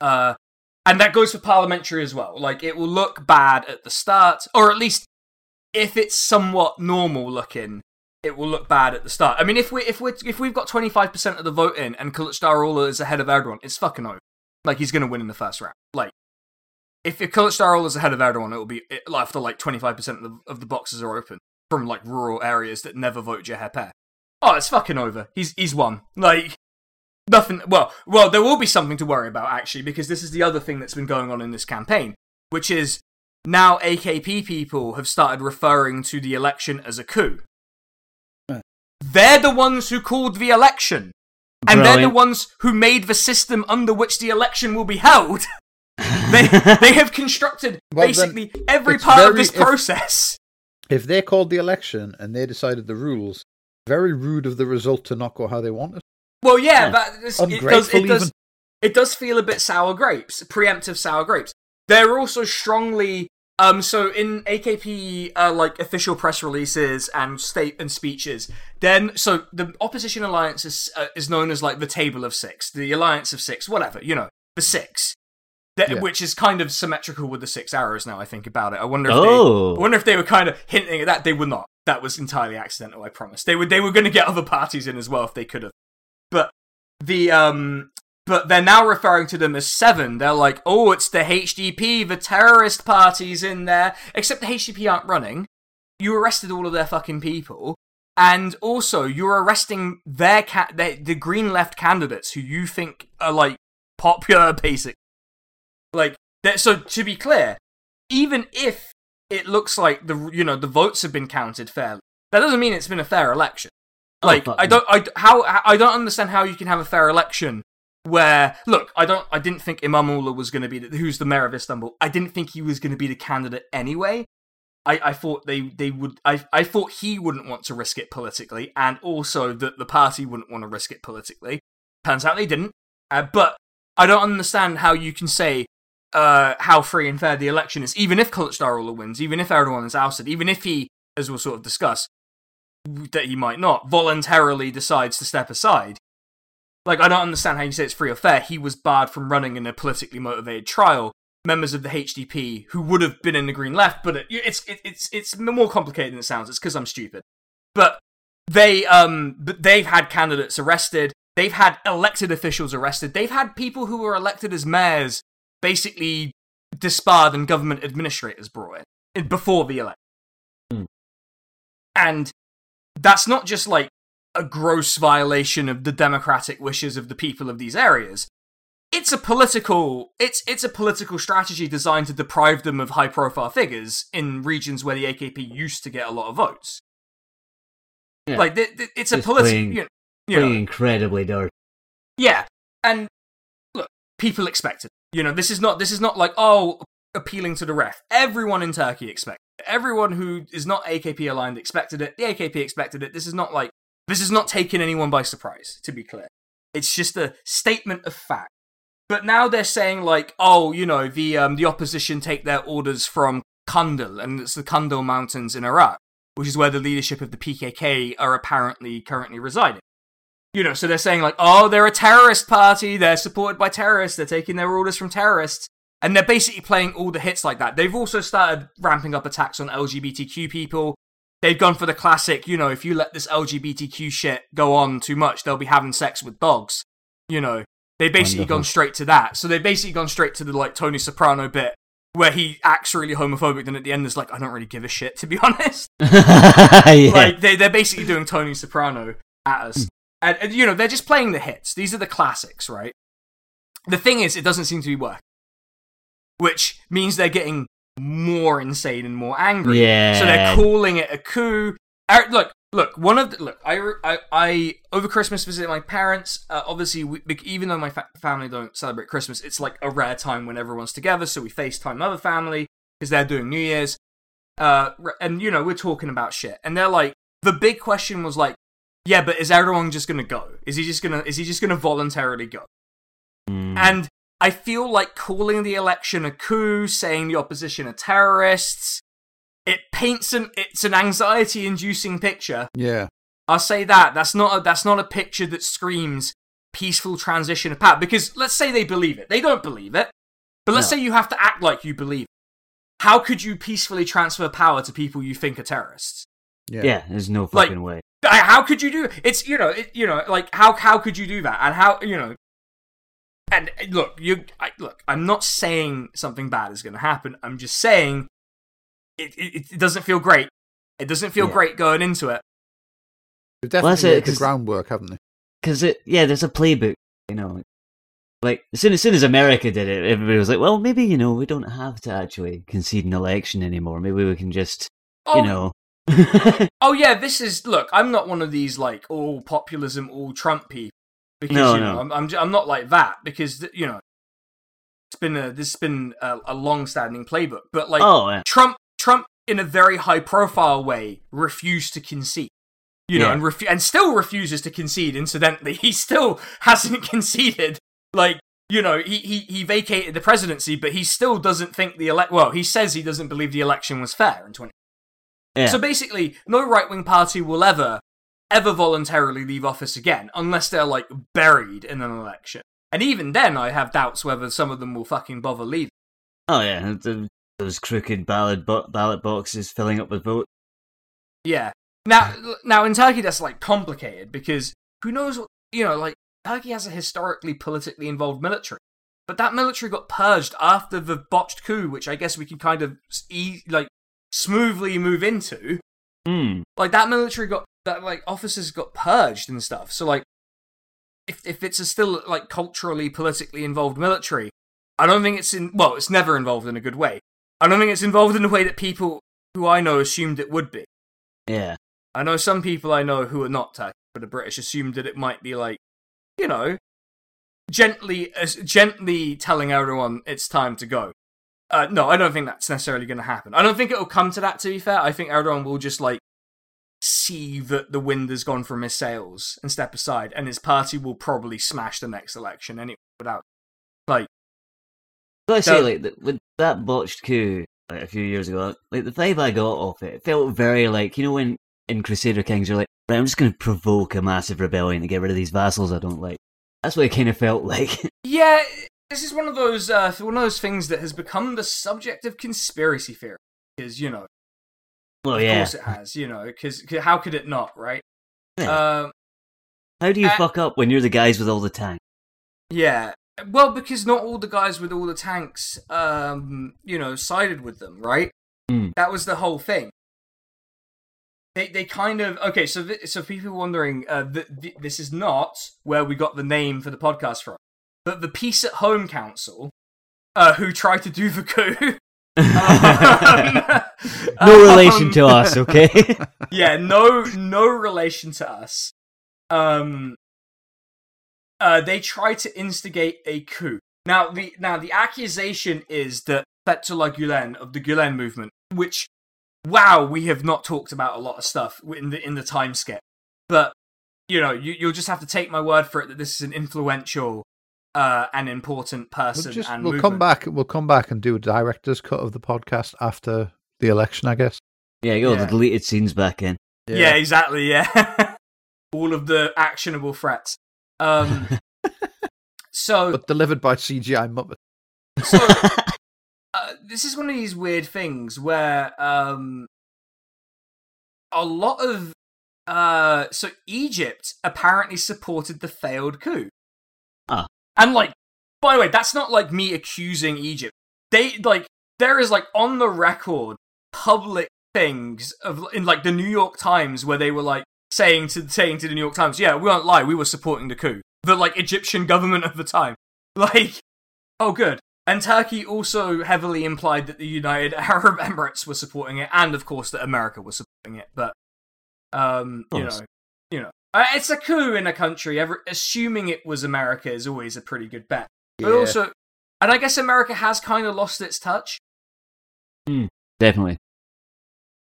S1: Uh and that goes for parliamentary as well. Like it will look bad at the start or at least if it's somewhat normal looking it will look bad at the start. I mean if we if we if we've got 25% of the vote in and Kılıçdaroğlu is ahead of Erdogan it's fucking over like he's going to win in the first round. Like if, if Kılıçdaroğlu is ahead of Erdogan it will be it, after like 25% of the, of the boxes are open from like rural areas that never vote CHP oh it's fucking over. He's he's won. Like nothing well well there will be something to worry about actually because this is the other thing that's been going on in this campaign which is now AKP people have started referring to the election as a coup. They're the ones who called the election and they're the ones who made the system under which the election will be held they they have constructed
S3: Well,
S1: basically every
S3: it's
S1: part of this process
S3: If they called the election and they decided the rules, very rude of the result to not go how they want it.
S1: well yeah,
S2: Yeah.
S1: but this, it does it does
S3: even.
S1: it does feel a bit sour grapes, preemptive sour grapes. They're also strongly um so in AKP uh, like official press releases and state and speeches. Then so the opposition alliance is uh, is known as like the table of 6, the alliance of 6, whatever, you know, the 6. That-
S3: Yeah.
S1: Which is kind of symmetrical with the six arrows now I think about it. I wonder if
S2: Oh.
S1: they I wonder if they were kind of hinting at that. They were not. That was entirely accidental, I promise. They were they were going to get other parties in as well if they could have. But the um but they're now referring to them as seven. They're like, oh, it's the HDP, the terrorist parties in there. Except the HDP aren't running. You arrested all of their fucking people, and also you're arresting their ca- their, the Green Left candidates who you think are like popular, basic. Like, that- so to be clear, even if it looks like the you know the votes have been counted fairly, that doesn't mean it's been a fair election.
S2: Oh,
S1: Like,
S2: fuck
S1: I don't, I how I don't understand how you can have a fair election where look, I don't, I didn't think İmamoğlu was going to be the, who's the mayor of Istanbul. I didn't think he was going to be the candidate anyway. I, I thought they, they would I, I thought he wouldn't want to risk it politically, and also that the party wouldn't want to risk it politically. Turns out they didn't. Uh, but I don't understand how you can say uh, how free and fair the election is, even if Kılıçdaroğlu wins, even if Erdogan is ousted, even if he, as we'll sort of discuss, that he might not voluntarily decides to step aside. Like, I don't understand how you say it's free or fair. He was barred from running in a politically motivated trial. Members of the HDP who would have been in the Green Left, but it, it's it, it's it's more complicated than it sounds. It's because I'm stupid. But they um but they've had candidates arrested. They've had elected officials arrested. They've had people who were elected as mayors basically disbarred and government administrators brought in before the election.
S2: Hmm.
S1: And that's not just like a gross violation of the democratic wishes of the people of these areas. It's a political it's it's a political strategy designed to deprive them of high profile figures in regions where the AKP used to get a lot of votes.
S2: Yeah.
S1: Like th- th- it's a
S2: Just
S1: political you know, you know,
S2: incredibly dark.
S1: yeah, and look, people expect it. You know, this is not this is not like oh appealing to the ref. Everyone in Turkey expected it. Everyone who is not AKP aligned expected it. The AKP expected it. This is not like this is not taking anyone by surprise. To be clear, it's just a statement of fact. But now they're saying like, oh, you know, the um, the opposition take their orders from Kandil, and it's the Kandil Mountains in Iraq, which is where the leadership of the PKK are apparently currently residing. You know, so they're saying like, oh, they're a terrorist party. They're supported by terrorists. They're taking their orders from terrorists, and they're basically playing all the hits like that. They've also started ramping up attacks on LGBTQ people. They've gone for the classic, you know, if you let this LGBTQ shit go on too much, they'll be having sex with dogs. You know, they've basically
S2: Wonderful.
S1: gone straight to that. So they've basically gone straight to the like Tony Soprano bit where he acts really homophobic, then at the end is like, I don't really give a shit, to be honest.
S2: yeah.
S1: Like they they're basically doing Tony Soprano at us, hmm. and, and you know they're just playing the hits. These are the classics, right? The thing is, it doesn't seem to be working, which means they're getting more insane and more angry.
S2: Yeah.
S1: So they're calling it a coup. Er, look, look. One of the look. I I, I over Christmas visited my parents. Uh, obviously, we, even though my fa- family don't celebrate Christmas, it's like a rare time when everyone's together. So we FaceTime other family because they're doing New Year's. Uh, and you know we're talking about shit, and they're like, the big question was like, yeah, but is Erdogan just gonna go? Is he just gonna? Is he just gonna voluntarily go?
S2: Mm.
S1: And I feel like calling the election a coup, saying the opposition are terrorists, it paints an it's an anxiety inducing picture.
S3: Yeah.
S1: I'll say that. That's not a, that's not a picture that screams peaceful transition of power. Because let's say they believe it. They don't believe it. But let's
S2: No.
S1: say you have to act like you believe it. How could you peacefully transfer power to people you think are terrorists?
S3: Yeah.
S2: yeah, there's no
S1: Like-
S2: fucking way.
S1: How could you do it's you know it, you know like how how could you do that and how you know and uh, look you I, look I'm not saying something bad is going to happen I'm just saying it, it it doesn't feel great it doesn't feel
S2: Yeah.
S1: great going into it
S3: They've
S2: Well,
S3: definitely
S2: that's it,
S3: laid the
S2: 'cause-
S3: groundwork, haven't they?
S2: Because it, yeah, there's a playbook. You know, like as soon as soon as America did it, everybody was like, well, maybe you know we don't have to actually concede an election anymore. Maybe we can just,
S1: oh
S2: you know.
S1: oh yeah this is look I'm not one of these like all populism all Trump people because
S2: No,
S1: you know
S2: no.
S1: I'm I'm, I'm not like that because you know it's been a this has been a, a long standing playbook but like
S2: oh, yeah.
S1: Trump Trump in a very high profile way refused to concede. You know,
S2: Yeah.
S1: and refu- and still refuses to concede. Incidentally, he still hasn't conceded. Like you know, he, he he vacated the presidency, but he still doesn't think the elect. Well, he says he doesn't believe the election was fair in twenty.
S2: yeah.
S1: So basically, no right wing party will ever ever voluntarily leave office again unless they're like buried in an election. And even then, I have doubts whether some of them will fucking bother leaving.
S2: oh yeah, those crooked ballot bo- ballot boxes filling up with votes.
S1: Yeah. Now, now in Turkey, that's like complicated because who knows what you know? Like Turkey has a historically politically involved military, but that military got purged after the botched coup, which I guess we can kind of e- like smoothly move into.
S2: Hmm.
S1: Like that military got that like officers got purged and stuff. So like, if if it's a still like culturally politically involved military, I don't think it's in. Well, it's never involved in a good way. I don't think it's involved in a way that people who I know assumed it would be.
S2: Yeah.
S1: I know some people I know who are not Turkish, but are British, assumed that it might be like, you know, gently, as gently telling everyone it's time to go. Uh, no, I don't think that's necessarily going to happen. I don't think it'll come to that. To be fair, I think Erdogan will just like see that the wind has gone from his sails and step aside, and his party will probably smash the next election anyway. Without like,
S2: Gotta say,
S1: So-
S2: like the, with that botched coup like, a few years ago, like the vibe I got off it, it felt very like you know when in Crusader Kings you're like, right, I'm just going to provoke a massive rebellion to get rid of these vassals I don't like. That's what it kind of felt like.
S1: Yeah, this is one of those uh, one of those things that has become the subject of conspiracy theory. Because you know,
S2: well,
S1: of
S2: yeah.
S1: course it has. You know, because how could it not, right?
S2: Yeah.
S1: Um,
S2: How do you
S1: uh,
S2: fuck up when you're the guys with all the tanks?
S1: yeah. Well, because not all the guys with all the tanks, um, you know, sided with them, right?
S2: Hmm.
S1: That was the whole thing. They they kind of okay. So th- so people wondering, uh, th- th- this is not where we got the name for the podcast from, but the Peace at Home Council, uh, who tried to do the coup. Um,
S2: no relation
S1: um,
S2: to us, okay?
S1: yeah, no, no relation to us. Um, uh, they try to instigate a coup. Now, the now the accusation is that Fethullah Gulen of the Gulen movement, which, wow, we have not talked about a lot of stuff in the in the time skip, but you know, you, you'll just have to take my word for it that this is an influential uh, and important person.
S3: We'll, just,
S1: and
S3: we'll
S1: movement.
S3: come back. We'll come back and do a director's cut of the podcast after the election, I guess.
S2: yeah, you go,
S1: Yeah.
S2: the deleted scenes back in.
S1: Yeah, exactly. Yeah, all of the actionable threats. Um, so
S3: but delivered by CGI Muppet.
S1: so uh, this is one of these weird things where um, a lot of uh, so Egypt apparently supported the failed coup.
S2: Ah.
S1: And like, by the way, that's not like me accusing Egypt. They like there is like on the record public things of in like the New York Times where they were like saying to saying to the New York Times, yeah, we won't lie, we were supporting the coup. The like Egyptian government of the time, like, oh good. And Turkey also heavily implied that the United Arab Emirates were supporting it, and of course that America was supporting it. But, um, you know, you know, it's a coup in a country. Every, assuming it was America is always a pretty good bet. But
S3: Yeah.
S1: also, and I guess America has kind of lost its touch.
S2: Definitely.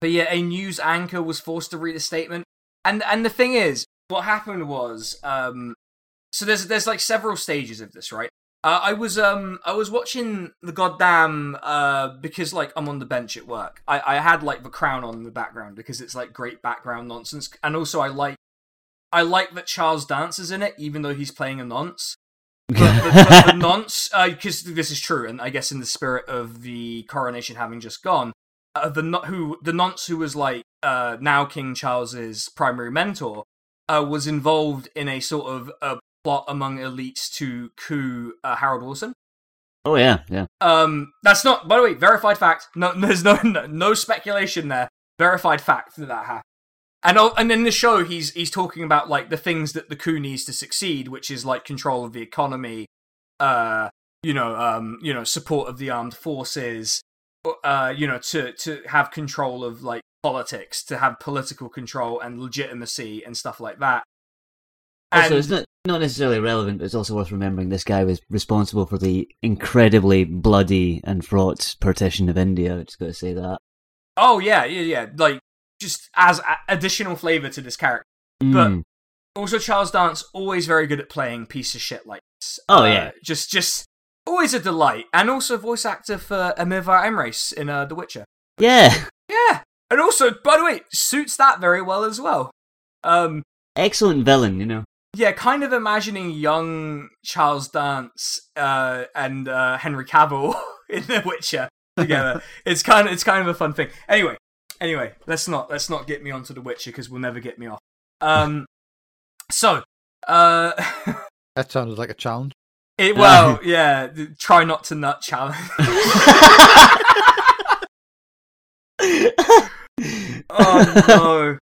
S1: But yeah, a news anchor was forced to read a statement, and and the thing is, what happened was, um, so there's there's like several stages of this, right? Uh, I was um I was watching the goddamn uh because like I'm on the bench at work. I I had like the crown on in the background because it's like great background nonsense, and also I like I like that Charles Dance is in it, even though he's playing a nonce. But the, but the nonce, because this is true, and I guess in the spirit of the coronation having just gone, uh, the who the nonce who was like uh, now King Charles's primary mentor uh, was involved in a sort of a plot among elites to coup uh, Harold Wilson.
S2: oh yeah, yeah.
S1: Um, that's not, by the way, verified fact. No, there's no no, no speculation there. Verified fact that that happened. And and in the show, he's he's talking about like the things that the coup needs to succeed, which is like control of the economy, uh, you know, um, you know, support of the armed forces, uh, you know, to to have control of like politics, to have political control and legitimacy and stuff like that.
S2: Also, it's not not necessarily relevant, but it's also worth remembering this guy was responsible for the incredibly bloody and fraught partition of India. I just got to say that.
S1: oh yeah, yeah, yeah, like just as additional flavor to this character. But-
S2: Mm.
S1: Also, Charles Dance always very good at playing piece of shit like this.
S2: Oh,
S1: Uh,
S2: yeah.
S1: just just always a delight, and also voice actor for Emhyr var Emreis in uh, The Witcher.
S2: yeah,
S1: Yeah, and also by the way, suits that very well as well. Um,
S2: excellent villain. You know.
S1: yeah, kind of imagining young Charles Dance uh, and uh, Henry Cavill in The Witcher together. it's kind of it's kind of a fun thing. Anyway, anyway, let's not let's not get me onto The Witcher because we'll never get me off. Um, so. Uh,
S3: That sounded like a challenge.
S1: It, well, yeah. th- Try not to nut challenge. oh no!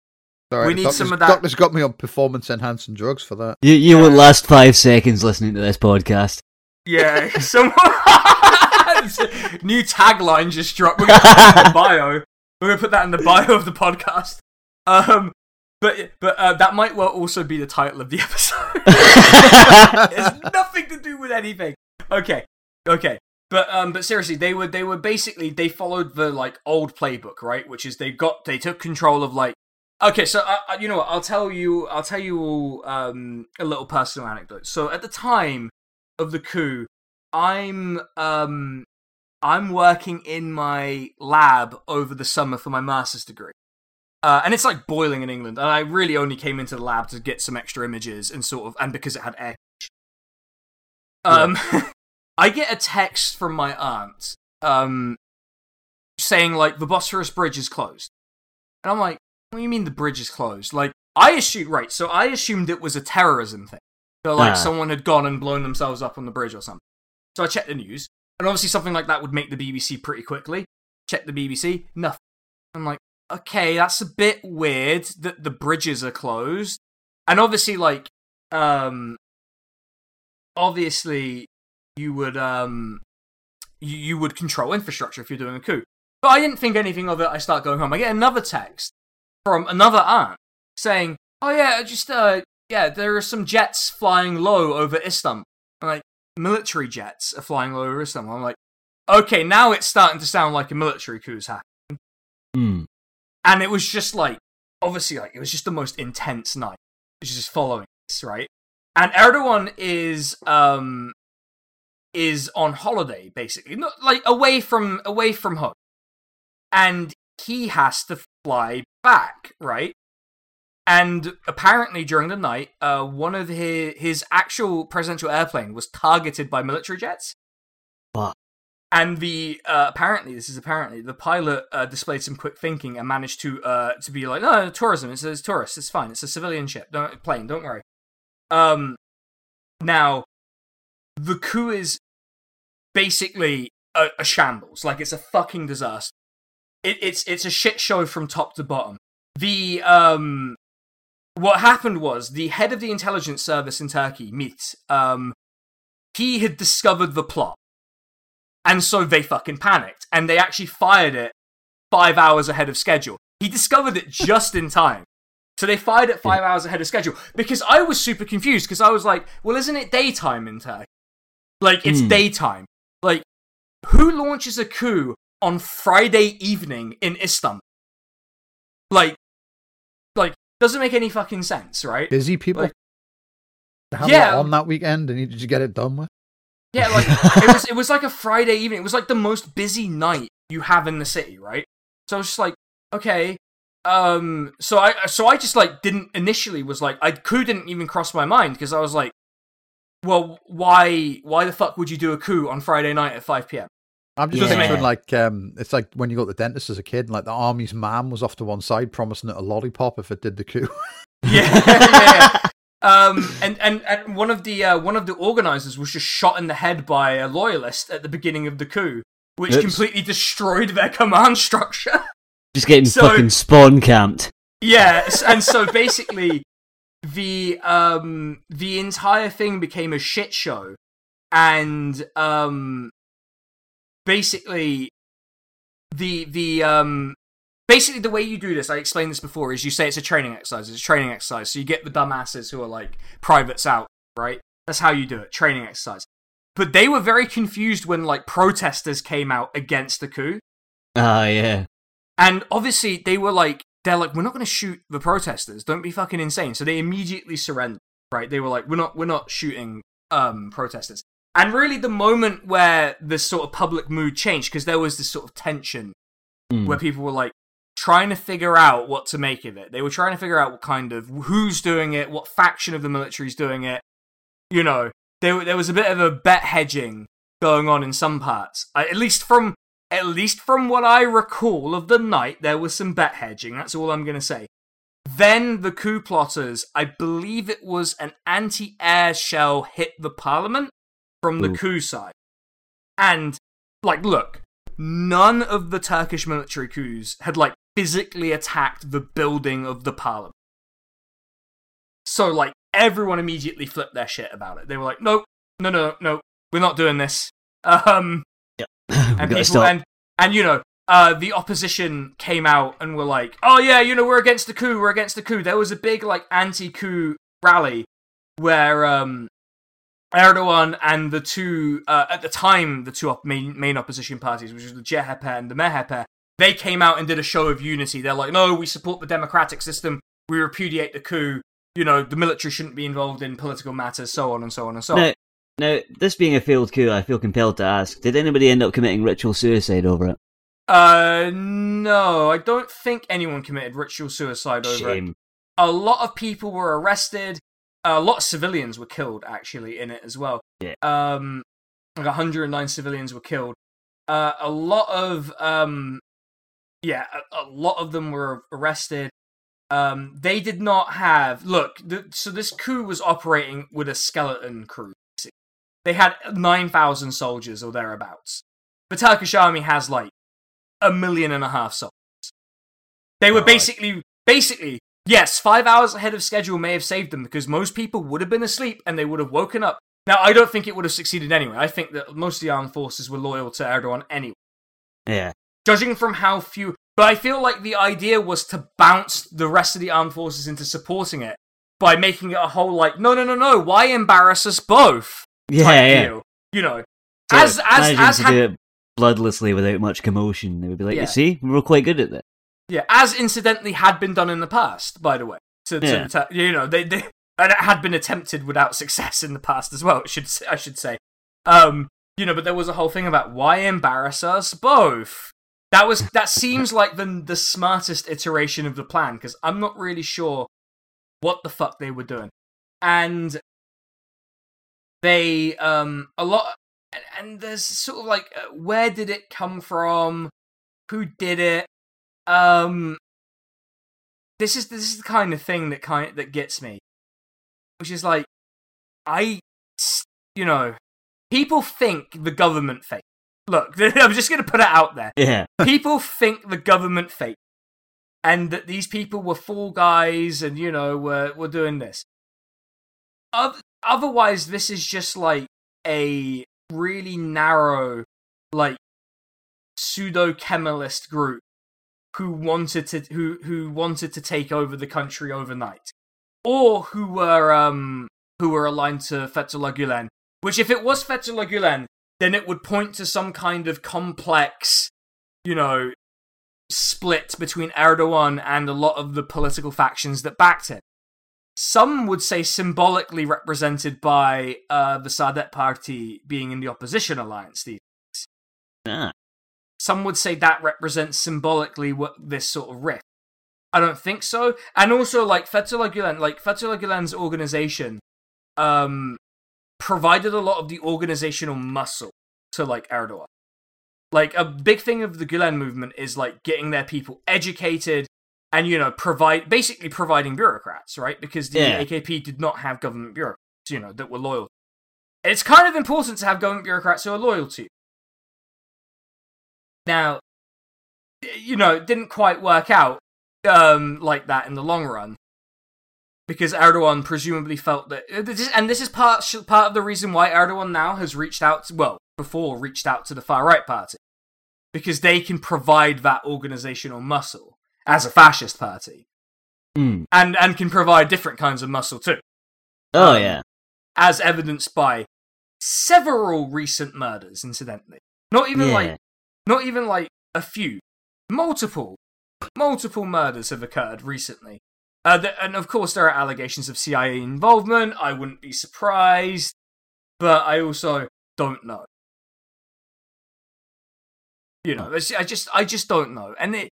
S3: Sorry,
S1: We need
S3: doctor's,
S1: some of that-
S3: Doctor's got me on performance enhancing drugs for that.
S2: You you won't last five seconds listening to this podcast.
S1: Yeah, someone. New tagline just dropped. We're gonna put that in the bio. We're gonna put that in the bio of the podcast. Um, but but uh, that might well also be the title of the episode. it has nothing to do with anything. Okay, okay. But um, but seriously, they were they were basically they followed the like old playbook, right? Which is they got they took control of like. Okay, so uh, uh, you know what? I'll tell you. I'll tell you all um, a little personal anecdote. So at the time of the coup, I'm um, I'm working in my lab over the summer for my master's degree. Uh, and it's like boiling in England, and I really only came into the lab to get some extra images and sort of, and because it had air. Um, I get a text from my aunt, um, saying like the Bosphorus Bridge is closed, and I'm like, what do you mean the bridge is closed? Like, I assumed right, so I assumed it was a terrorism thing. So like
S2: Ah.
S1: someone had gone and blown themselves up on the bridge or something. So I checked the news, and obviously something like that would make the BBC pretty quickly. Check the BBC, nothing. I'm like, okay, that's a bit weird that the bridges are closed. And obviously, like, um, obviously, you would, um, you, you would control infrastructure if you're doing a coup. But I didn't think anything of it. I start going home. I get another text from another aunt saying, "Oh yeah, just uh, yeah, there are some jets flying low over Istanbul." I'm like, military jets are flying over Istanbul. I'm like, okay, now it's starting to sound like a military coup's happening.
S2: Hmm.
S1: And it was just like, obviously, like it was just the most intense night. It was just following this, right? And Erdogan is um is on holiday basically, not like away from away from home, and he has to fly back, right? And apparently, during the night, uh, one of his his actual presidential airplane was targeted by military jets.
S2: Fuck.
S1: And the uh, apparently, this is apparently the pilot uh, displayed some quick thinking and managed to uh, to be like, no, tourism. It's, it's tourists. It's fine. It's a civilian ship. Don't plane. Don't worry. Um, now, the coup is basically a, a shambles. Like it's a fucking disaster. It, it's it's a shit show from top to bottom. The um, what happened was the head of the intelligence service in Turkey, MIT, um, he had discovered the plot, and so they fucking panicked, and they actually fired it five hours ahead of schedule. He discovered it just in time. So they fired it five hours ahead of schedule because I was super confused because I was like, well, isn't it daytime in Turkey? Like, it's
S2: Hmm.
S1: daytime. Like, who launches a coup on Friday evening in Istanbul? Like, doesn't make any fucking sense, right?
S3: Busy people.
S1: Like-
S3: have
S1: Yeah.
S3: on that weekend and you just get it done with.
S1: Yeah, like it was it was like a Friday evening. It was like the most busy night you have in the city, right? So I was just like, okay. Um so I so I just like didn't initially was like I coup didn't even cross my mind because I was like, well, why why the fuck would you do a coup on Friday night at 5 p.m.?
S3: I'm just
S2: Yeah.
S3: picturing like um, it's like when you got the dentist as a kid, and like the army's man was off to one side promising it a lollipop if it did the coup.
S1: Yeah, yeah, yeah. Um, and, and, and one of the uh, one of the organizers was just shot in the head by a loyalist at the beginning of the coup, which
S2: Oops.
S1: completely destroyed their command structure.
S2: Just getting
S1: So-
S2: fucking spawn camped.
S1: Yeah, and so basically, the um the entire thing became a shit show, and um basically the the um basically the way you do this, I explained this before, is you say it's a training exercise. It's a training exercise, so you get the dumbasses who are like privates out, right? That's how you do it, training exercise. But they were very confused when like protesters came out against the coup.
S2: Ah, yeah.
S1: And obviously, they were like, they're like, we're not going to shoot the protesters. Don't be fucking insane. So they immediately surrendered. Right? They were like, we're not, we're not shooting um protesters. And really, the moment where the sort of public mood changed, because there was this sort of tension
S2: Hmm.
S1: where people were like trying to figure out what to make of it. They were trying to figure out what kind of who's doing it, what faction of the military is doing it. You know, there there was a bit of a bet hedging going on in some parts. I, at least from at least from what I recall of the night, there was some bet hedging. That's all I'm going to say. Then the coup plotters, I believe it was an anti-air shell hit the parliament from the
S2: Ooh.
S1: coup side. And like look, none of the Turkish military coups had like physically attacked the building of the parliament. So like everyone immediately flipped their shit about it. They were like, "Nope, no, no, no, we're not doing this." Um, and people
S2: stop.
S1: and and you know, uh, the opposition came out and were like, "Oh yeah, you know, we're against the coup. We're against the coup." There was a big like anti-coup rally where um, Erdogan and the two uh, at the time the two op- main main opposition parties, which was the CHP and the MHP, they came out and did a show of unity. They're like, "No, we support the democratic system. We repudiate the coup. You know, the military shouldn't be involved in political matters, so on and so on and so on."
S2: Now, now, this being a failed coup, I feel compelled to ask: Did anybody end up committing ritual suicide over it?
S1: Uh, no, I don't think anyone committed ritual suicide over it.
S2: Shame.
S1: A lot of people were arrested. A lot of civilians were killed, actually, in it as well.
S2: Yeah.
S1: Um, like 109 civilians were killed. Uh, a lot of um, yeah, a, a lot of them were arrested. Um, they did not have look. The, so this coup was operating with a skeleton crew. They had nine thousand soldiers or thereabouts. The Turkish army has like a million and a half soldiers. They were
S2: Right.
S1: basically, basically, yes, five hours ahead of schedule may have saved them because most people would have been asleep and they would have woken up. Now, I don't think it would have succeeded anyway. I think that most of the armed forces were loyal to Erdogan anyway
S2: Yeah.
S1: judging from how few. But I feel like the idea was to bounce the rest of the armed forces into supporting it by making it a whole like, no, no, no, no, why embarrass us both?
S2: Yeah, yeah.
S1: deal. You know,
S2: So
S1: as as as
S2: to
S1: had,
S2: do it bloodlessly without much commotion, they would be like,
S1: Yeah.
S2: "You see, we were quite good at that."
S1: Yeah, as incidentally had been done in the past, by the way. To,
S2: Yeah.
S1: to- you know, they, they and it had been attempted without success in the past as well. Should I should say, um, you know, but there was a whole thing about why embarrass us both. That was that seems like the the smartest iteration of the plan because I'm not really sure what the fuck they were doing, and they um a lot and, and there's sort of like uh, where did it come from, who did it, um. This is this is the kind of thing that kind that gets me, which is like, I, you know, people think the government fake. Look, I'm just gonna put it out there
S2: Yeah,
S1: people think the government fake and that these people were fool guys and you know were were doing this Oth- otherwise this is just like a really narrow like pseudo kemalist group who wanted to who who wanted to take over the country overnight or who were um who were aligned to Fethullah Gulen which if it was Fethullah Gulen then it would point to some kind of complex you know, split between Erdogan and a lot of the political factions that backed him. Some would say symbolically represented by uh, the Saadet Party being in the opposition alliance. Steve.
S2: ah,
S1: Some would say that represents symbolically what this sort of rift. I don't think so. And also, like Fethullah Gulen, like Fethullah Gulen's organization, um, provided a lot of the organizational muscle to like Erdogan. Like a big thing of the Gulen movement is like getting their people educated and you know provide basically providing bureaucrats, right? Because the
S2: Yeah.
S1: AKP did not have government bureaucrats, you know, that were loyal. It's kind of important to have government bureaucrats who are loyal to you. Now, you know, it didn't quite work out um, like that in the long run because Erdogan presumably felt that, uh, this is- and this is part part of the reason why Erdogan now has reached out. To, well, before reached out to the far right party because they can provide that organizational muscle as a fascist party,
S2: hmm.
S1: and and can provide different kinds of muscle too,
S2: oh
S1: Um,
S2: yeah,
S1: as evidenced by several recent murders. Incidentally, not even
S2: yeah,
S1: like not even like a few, multiple, multiple murders have occurred recently. Uh, and of course, there are allegations of CIA involvement. I wouldn't be surprised, but I also don't know. You know, I just, I just don't know, and it,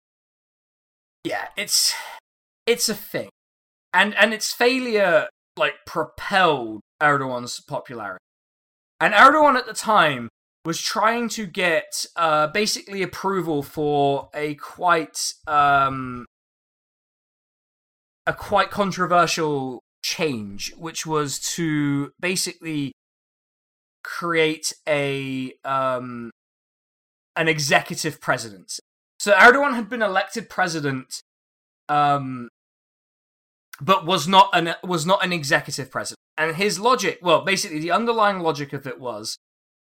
S1: yeah, it's, it's a thing, and and its failure like propelled Erdogan's popularity, and Erdogan at the time was trying to get uh, basically approval for a quite um, a quite controversial change, which was to basically create a um, an executive president. So Erdogan had been elected president, um, but was not an was not an executive president. And his logic, well, basically the underlying logic of it was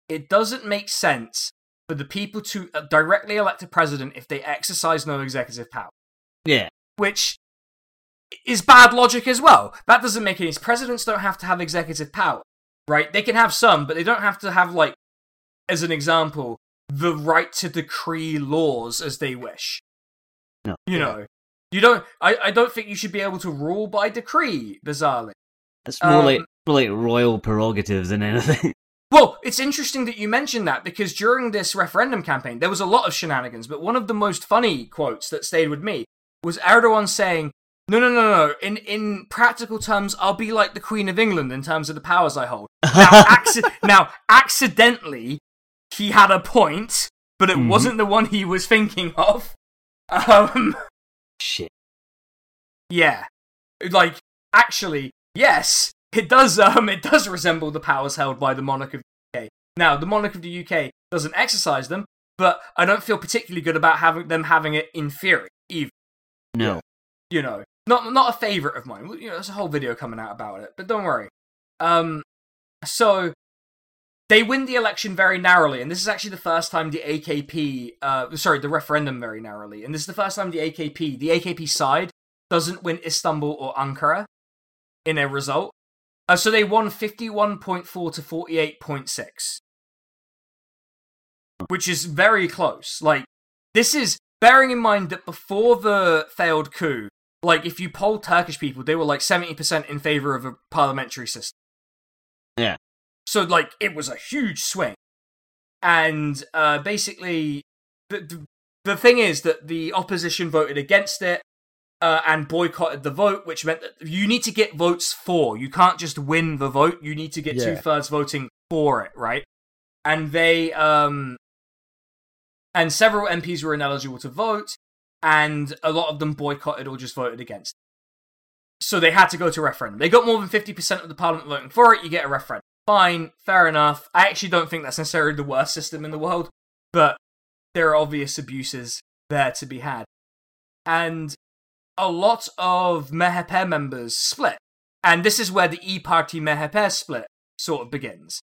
S1: it doesn't make sense for the people to uh, directly elect a president if they exercise no executive power,
S2: yeah,
S1: which is bad logic as well. That doesn't make any sense. Presidents don't have to have executive power, right? They can have some, but they don't have to have, like, as an example, the right to decree laws as they wish.
S2: no,
S1: You know, you don't. I, I don't think you should be able to rule by decree. Bizarrely.
S2: it's more like
S1: um,
S2: more like royal prerogatives than anything.
S1: Well, it's interesting that you mentioned that because during this referendum campaign, there was a lot of shenanigans, but one of the most funny quotes that stayed with me was Erdogan saying, No, no, no, no. In in practical terms, I'll be like the Queen of England in terms of the powers I hold. Now, acci- now accidentally, he had a point, but it
S2: Mhm.
S1: wasn't the one he was thinking of. Um,
S2: Shit.
S1: yeah, like actually, yes, it does. Um, it does resemble the powers held by the monarch of the UK. Now, the monarch of the UK doesn't exercise them, but I don't feel particularly good about having them having it in theory. Either,
S2: No.
S1: you know, not not a favorite of mine. You know, there's a whole video coming out about it, but don't worry. Um, so they win the election very narrowly, and this is actually the first time the AKP, uh, sorry, the referendum very narrowly, and this is the first time the AKP, the AKP side, doesn't win Istanbul or Ankara in a result. Uh, so they won 51.4 to 48.6, which is very close. Like, this is bearing in mind that before the failed coup, like, if you polled Turkish people, they were like 70% in favor of a parliamentary system.
S2: Yeah.
S1: So, like, it was a huge swing. And uh, basically, the, the, the thing is that the opposition voted against it uh, and boycotted the vote, which meant that you need to get votes for. You can't just win the vote. You need to get
S3: Yeah.
S1: two thirds voting for it, right? And they, um, and several MPs were ineligible to vote, and a lot of them boycotted or just voted against. So they had to go to referendum. They got more than 50% of the parliament voting for it, you get a referendum. Fine, fair enough. I actually don't think that's necessarily the worst system in the world, but there are obvious abuses there to be had. And a lot of MHP members split. And this is where the E Party MHP split sort of begins.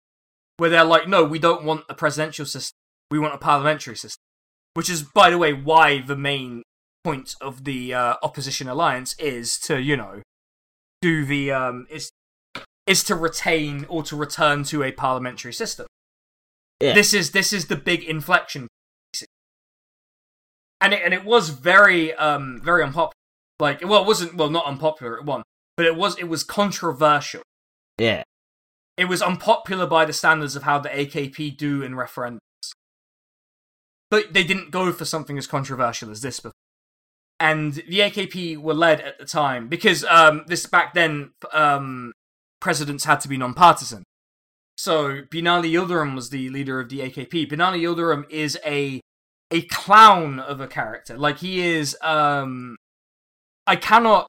S1: Where they're like, no, we don't want a presidential system. We want a parliamentary system. Which is, by the way, why the main point of the uh, opposition alliance is to, you know, do the um is is to retain or to return to a parliamentary system.
S2: Yeah.
S1: This is this is the big inflection, and it and it was very um very unpopular. Like, well, it wasn't well not unpopular at one, but it was it was controversial.
S2: Yeah.
S1: It was unpopular by the standards of how the AKP do in referendums. But they didn't go for something as controversial as this before. And the AKP were led at the time because um, this back then um, presidents had to be non-partisan. So Binali Yildirim was the leader of the AKP. Binali Yildirim is a a clown of a character. Like he is um I cannot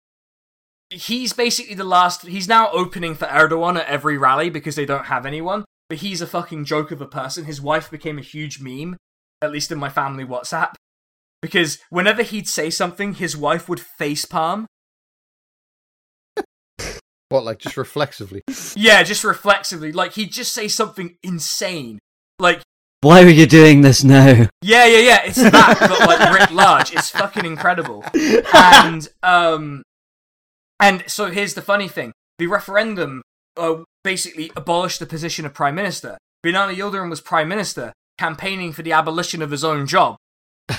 S1: he's basically the last he's now opening for Erdogan at every rally because they don't have anyone. But he's a fucking joke of a person. His wife became a huge meme, at least in my family WhatsApp. Because whenever he'd say something, his wife would face palm.
S3: What, like just reflexively?
S1: Yeah, just reflexively. Like he'd just say something insane. Like,
S2: Why are you doing this now?
S1: yeah, yeah, yeah, it's that, but like writ large. It's fucking incredible. And um and so here's the funny thing. The referendum uh, basically abolished the position of prime minister. Binali Yildirim was prime minister, campaigning for the abolition of his own job.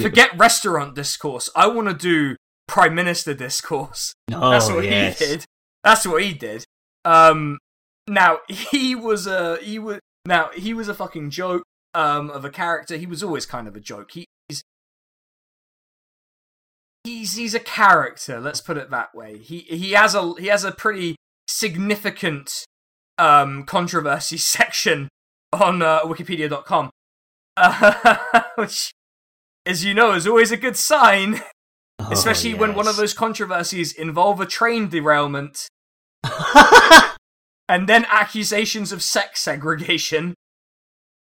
S1: Forget restaurant discourse. I want to do prime minister discourse.
S2: Oh,
S1: That's what
S2: yes.
S1: he did. That's what he did. Um, now he was a he was now he was a fucking joke um of a character. He was always kind of a joke. He, he's he's he's a character. Let's put it that way. He he has a he has a pretty significant um controversy section on uh, Wikipedia.com, uh, which, as you know, is always a good sign.
S2: Oh,
S1: Especially when one of those controversies involve a train derailment and then accusations of sex segregation.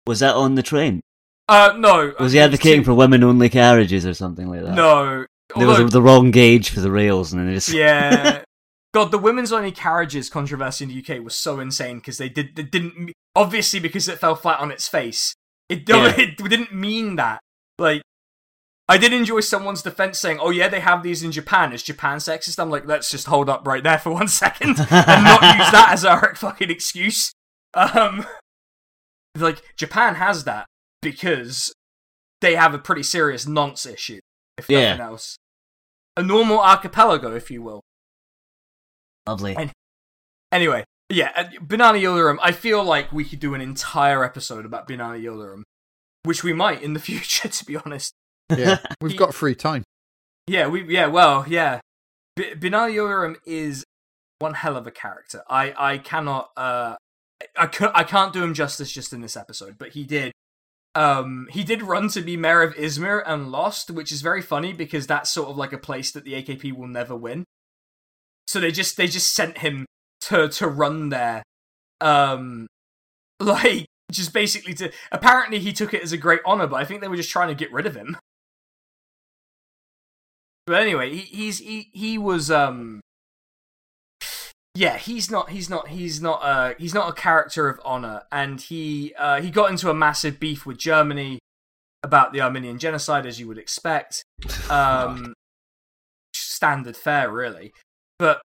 S2: was that on the train?
S1: Uh, no.
S2: Was he advocating for women-only carriages or something like that?
S1: No.
S2: There was
S1: Although,
S2: the wrong gauge for the rails, and then just
S1: yeah. God, the women's only carriages controversy in the UK was so insane because they did they didn't obviously because it fell flat on its face. It,
S2: Yeah.
S1: it didn't mean that. Like, I did enjoy someone's defense saying, "Oh yeah, they have these in Japan. Is Japan sexist?" I'm like, let's just hold up right there for one second and not use that as our fucking excuse. Um, like Japan has that because they have a pretty serious nonce issue, if
S2: Yeah.
S1: nothing else. A normal archipelago, if you will.
S2: lovely.
S1: And- Anyway, yeah, uh, Binali Yildirim. I feel like we could do an entire episode about Binali Yildirim, which we might in the future, to be honest.
S3: Yeah, we've
S1: He-
S3: got free time.
S1: Yeah, we yeah, well, yeah. B- Binali Yildirim is one hell of a character. I I cannot uh I could I can't do him justice just in this episode, but he did um he did run to be mayor of Izmir and lost, which is very funny because that's sort of like a place that the AKP will never win. So they just they just sent him to to run there. Um like just basically to apparently he took it as a great honor, but I think they were just trying to get rid of him. But anyway, he, he's he he was um yeah he's not he's not he's not uh he's not a character of honor. And he uh he got into a massive beef with Germany about the Armenian genocide as you would expect. Um standard fare really. But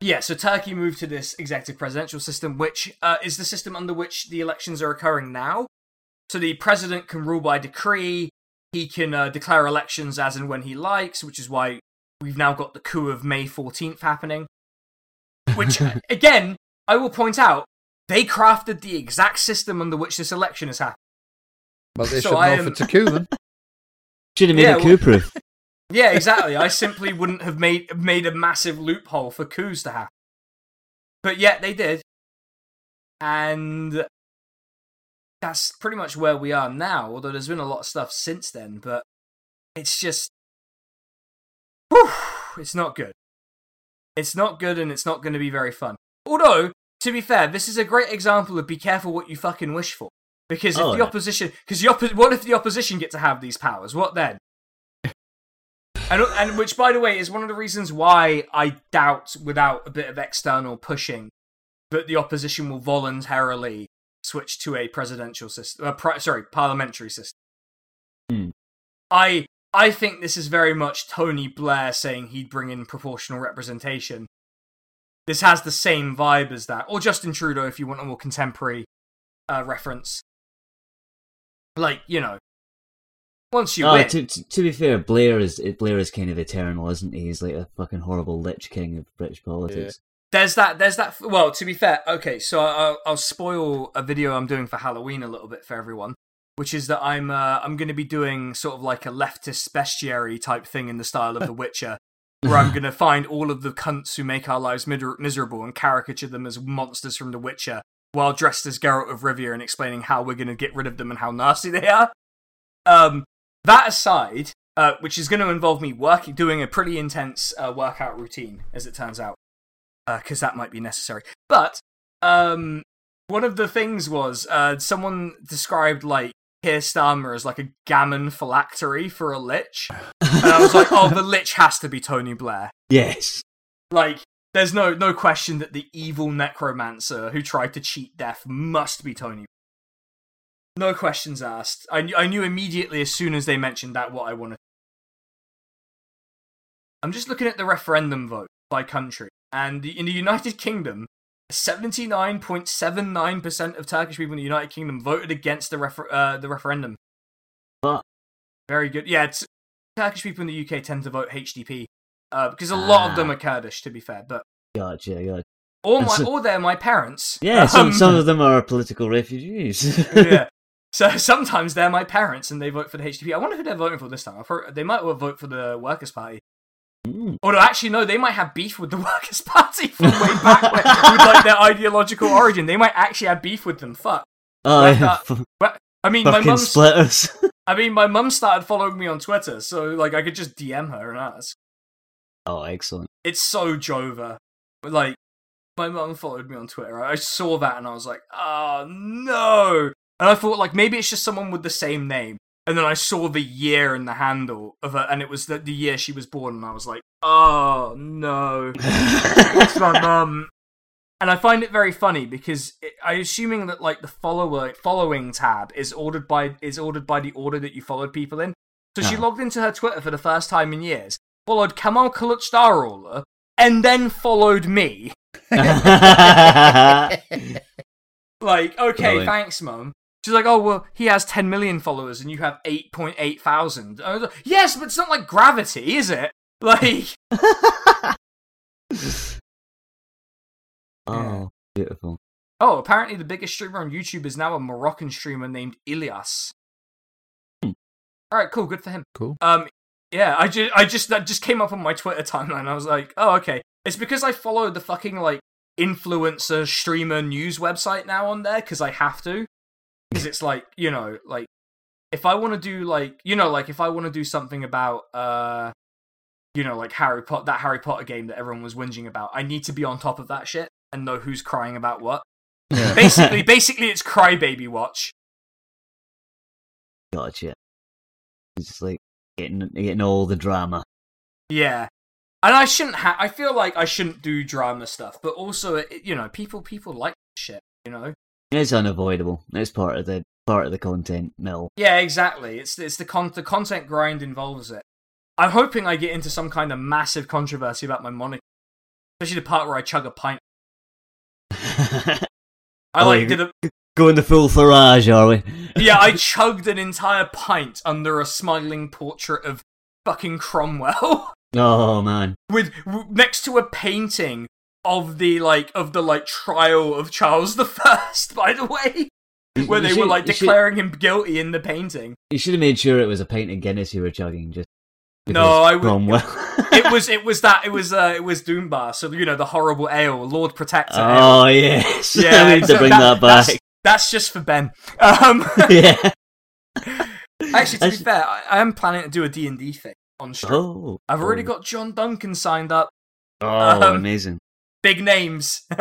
S1: yeah so Turkey moved to this executive presidential system which uh, is the system under which the elections are occurring now. So the president can rule by decree he can uh, declare elections as and when he likes which is why we've now got the coup of May 14th happening which, again, I will point out, they crafted the exact system under which this election has happened.
S3: Well, they
S1: So
S3: should
S1: I
S3: know
S1: am-
S3: for Taku then.
S2: Should have made
S1: Yeah,
S2: it coup proof.
S1: Yeah, exactly. I simply wouldn't have made made a massive loophole for coups to happen. But yet they did. And that's pretty much where we are now, although there's been a lot of stuff since then, but it's just whew, it's not good. It's not good and it's not going to be very fun. Although, to be fair, this is a great example of be careful what you fucking wish for. Because if
S2: Oh,
S1: the
S2: yeah.
S1: opposition, because the oppo- what if the opposition get to have these powers? What then? And, and which, by the way, is one of the reasons why I doubt, without a bit of external pushing, that the opposition will voluntarily switch to a presidential system. Uh, pri- sorry, parliamentary system.
S2: Hmm.
S1: I I think this is very much Tony Blair saying he'd bring in proportional representation. This has the same vibe as that, or Justin Trudeau, if you want a more contemporary uh, reference. Like you know, once you
S2: Oh,
S1: win,
S2: to, to, to be fair, Blair is Blair is kind of eternal, isn't he? He's like a fucking horrible lich king of British politics.
S1: There's that. There's that. Well, to be fair, okay. So I'll, I'll spoil a video I'm doing for Halloween a little bit for everyone, which is that I'm uh, I'm going to be doing sort of like a leftist bestiary type thing in the style of The Witcher, where I'm going to find all of the cunts who make our lives miser- miserable and caricature them as monsters from The Witcher, while dressed as Geralt of Rivia and explaining how we're going to get rid of them and how nasty they are. Um, that aside, uh, which is going to involve me working, doing a pretty intense uh, workout routine, as it turns out because that might be necessary. But um, one of the things was uh, someone described like Keir Starmer as like a gammon phylactery for a lich, and I was like, oh, the lich has to be Tony Blair.
S2: Yes.
S1: Like, there's no no question that the evil necromancer who tried to cheat death must be Tony. No questions asked. I knew, I knew immediately as soon as they mentioned that what I wanted. To I'm just looking at the referendum vote by country, and in the United Kingdom, 79.79% of Turkish people in the United Kingdom voted against the refer- uh, the referendum.
S2: But
S1: Very good. Yeah, it's, Turkish people in the UK tend to vote HDP uh, because a lot of them
S2: Ah.
S1: are Kurdish, to be fair. But
S2: gotcha, gotcha.
S1: or my,
S2: so-
S1: or they're my parents.
S2: Yeah, some
S1: Um,
S2: some of them are political refugees.
S1: yeah. So sometimes they're my parents and they vote for the HDP. I wonder who they're voting for this time. Heard, they might well vote for the Workers' Party.
S2: Mm.
S1: Although actually, no, they might have beef with the Workers' Party from way back when, with like their ideological origin. They might actually have beef with them. Fuck.
S2: Oh,
S1: Like
S2: yeah.
S1: But I mean, my mum's.
S2: splitters.
S1: I mean, my mum started following me on Twitter, so like I could just DM her and ask.
S2: oh, excellent.
S1: It's so Jova. Like, my mum followed me on Twitter. I saw that and I was like, oh no. And I thought, like, maybe it's just someone with the same name. And then I saw the year in the handle of her, and it was the, the year she was born, and I was like, oh no. It's my mum. And I find it very funny because it, I'm assuming that like the follower following tab is ordered by is ordered by the order that you followed people in. So she
S2: Ah.
S1: logged into her Twitter for the first time in years, followed Kemal Kılıçdaroğlu, and then followed me. Like, okay,
S2: Brilliant.
S1: thanks, mum. She's like, oh well, he has 10 million followers and you have 8.8 thousand. I was like, yes, but it's not like gravity, is it? Like,
S2: oh, beautiful.
S1: oh, apparently the biggest streamer on YouTube is now a Moroccan streamer named Ilias.
S2: Hmm.
S1: All right, cool, good for him.
S3: Cool.
S1: Um, Yeah, I just, I just, that just came up on my Twitter timeline. I was like, oh, okay. It's because I follow the fucking like influencer streamer news website now on there because I have to. Because it's like, you know, like if I want to do like, you know, like if I want to do something about, uh, you know, like Harry Potter, that Harry Potter game that everyone was whinging about, I need to be on top of that shit and know who's crying about what.
S3: Yeah.
S1: Basically, basically, it's Crybaby Watch.
S2: Gotcha. It's just like getting getting all the drama.
S1: Yeah. And I shouldn't have. I feel like I shouldn't do drama stuff, but also, it, you know, people people like shit. You know.
S2: It's unavoidable. It's part of the part of the content mill.
S1: Yeah, exactly. It's it's the con the content grind involves it. I'm hoping I get into some kind of massive controversy about my moniker, especially the part where I chug a pint. I
S2: Oh,
S1: like did a
S2: Going the full Farage, are we?
S1: yeah. I chugged an entire pint under a smiling portrait of fucking Cromwell.
S2: Oh man.
S1: with w- next to a painting of the like of the like trial of Charles the First. By the way,
S2: You-
S1: where
S2: you
S1: they were like
S2: you should-
S1: declaring him guilty in the painting.
S2: You should have made sure it was a pint of Guinness you were chugging. Just
S1: No, I would-
S2: Cromwell.
S1: It was it was that it was uh it was Doombar. So you know the horrible ale, Lord Protector. ale.
S2: oh yes.
S1: Yeah,
S2: I need to bring
S1: that-
S2: that, back.
S1: That's, that's just for Ben. Um,
S2: yeah.
S1: actually, to be fair, I, I am planning to do a D and D thing on stream.
S2: Oh.
S1: I've already
S2: oh.
S1: got John Duncan signed up.
S2: Oh,
S1: um,
S2: amazing.
S1: Big names.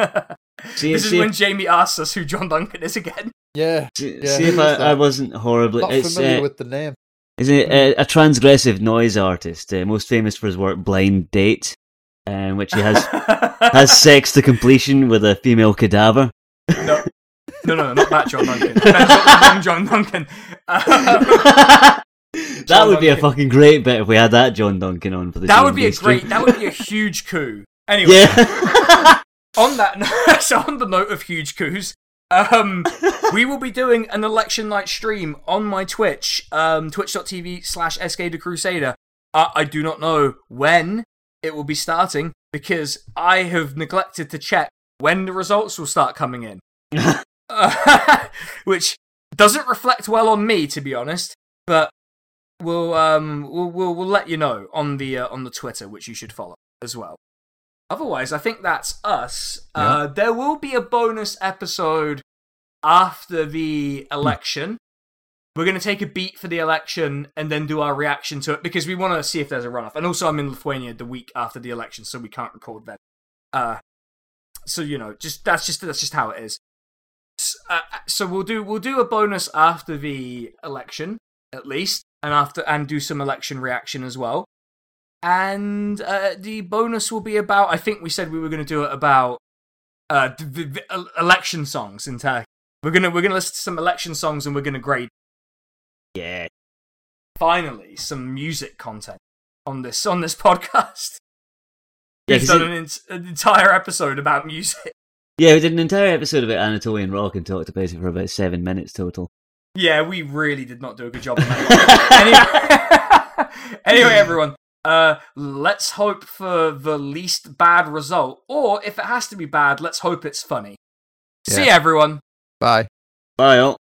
S2: See,
S1: this is
S2: see,
S1: when Jamie asks us who John Duncan is again.
S3: Yeah.
S2: see,
S3: yeah,
S2: see if I. I wasn't horribly.
S3: Not
S2: It's,
S3: familiar
S2: uh,
S3: with the name.
S2: Is it uh, a transgressive noise artist, uh, most famous for his work Blind Date, um, which he has has sex to completion with a female cadaver?
S1: no, no, no, not that John Duncan. That's not the John Duncan. Um,
S2: that
S1: John
S2: would be a fucking great bit if we had that John Duncan on for the
S1: that would be a
S2: stream.
S1: great. That would be a huge coup. Anyway,
S2: Yeah.
S1: on that, so on the note of huge coups, um, we will be doing an election night stream on my Twitch, um, twitch.tv slash SK Crusader. Uh, I do not know when it will be starting because I have neglected to check when the results will start coming in. Uh, which doesn't reflect well on me, to be honest. But we'll um we'll we'll, we'll let you know on the uh, on the Twitter, which you should follow as well. Otherwise, I think that's us. Uh, there will be a bonus episode after the election. We're going to take a beat for the election and then do our reaction to it because we want to see if there's a runoff. And also, I'm in Lithuania the week after the election, so we can't record then. Uh, so you know, just that's just that's just how it is. S- Uh, so we'll do we'll do a bonus after the election at least, and after and do some election reaction as well. And uh, the bonus will be about. I think we said we were going to do it about uh, the, the el- election songs in Turkey. We're gonna we're gonna listen to some election songs and we're gonna grade.
S2: yeah.
S1: Finally, some music content on this on this podcast.
S2: Yeah,
S1: We've done
S2: it-
S1: an, an entire episode about music.
S2: Yeah, we did an entire episode about Anatolian rock and talked about it for about seven minutes total.
S1: Yeah, we really did not do a good job on that. anyway, anyway, everyone, uh, let's hope for the least bad result, or if it has to be bad, let's hope it's funny. See
S3: Yeah.
S1: ya, everyone.
S3: Bye.
S2: Bye all.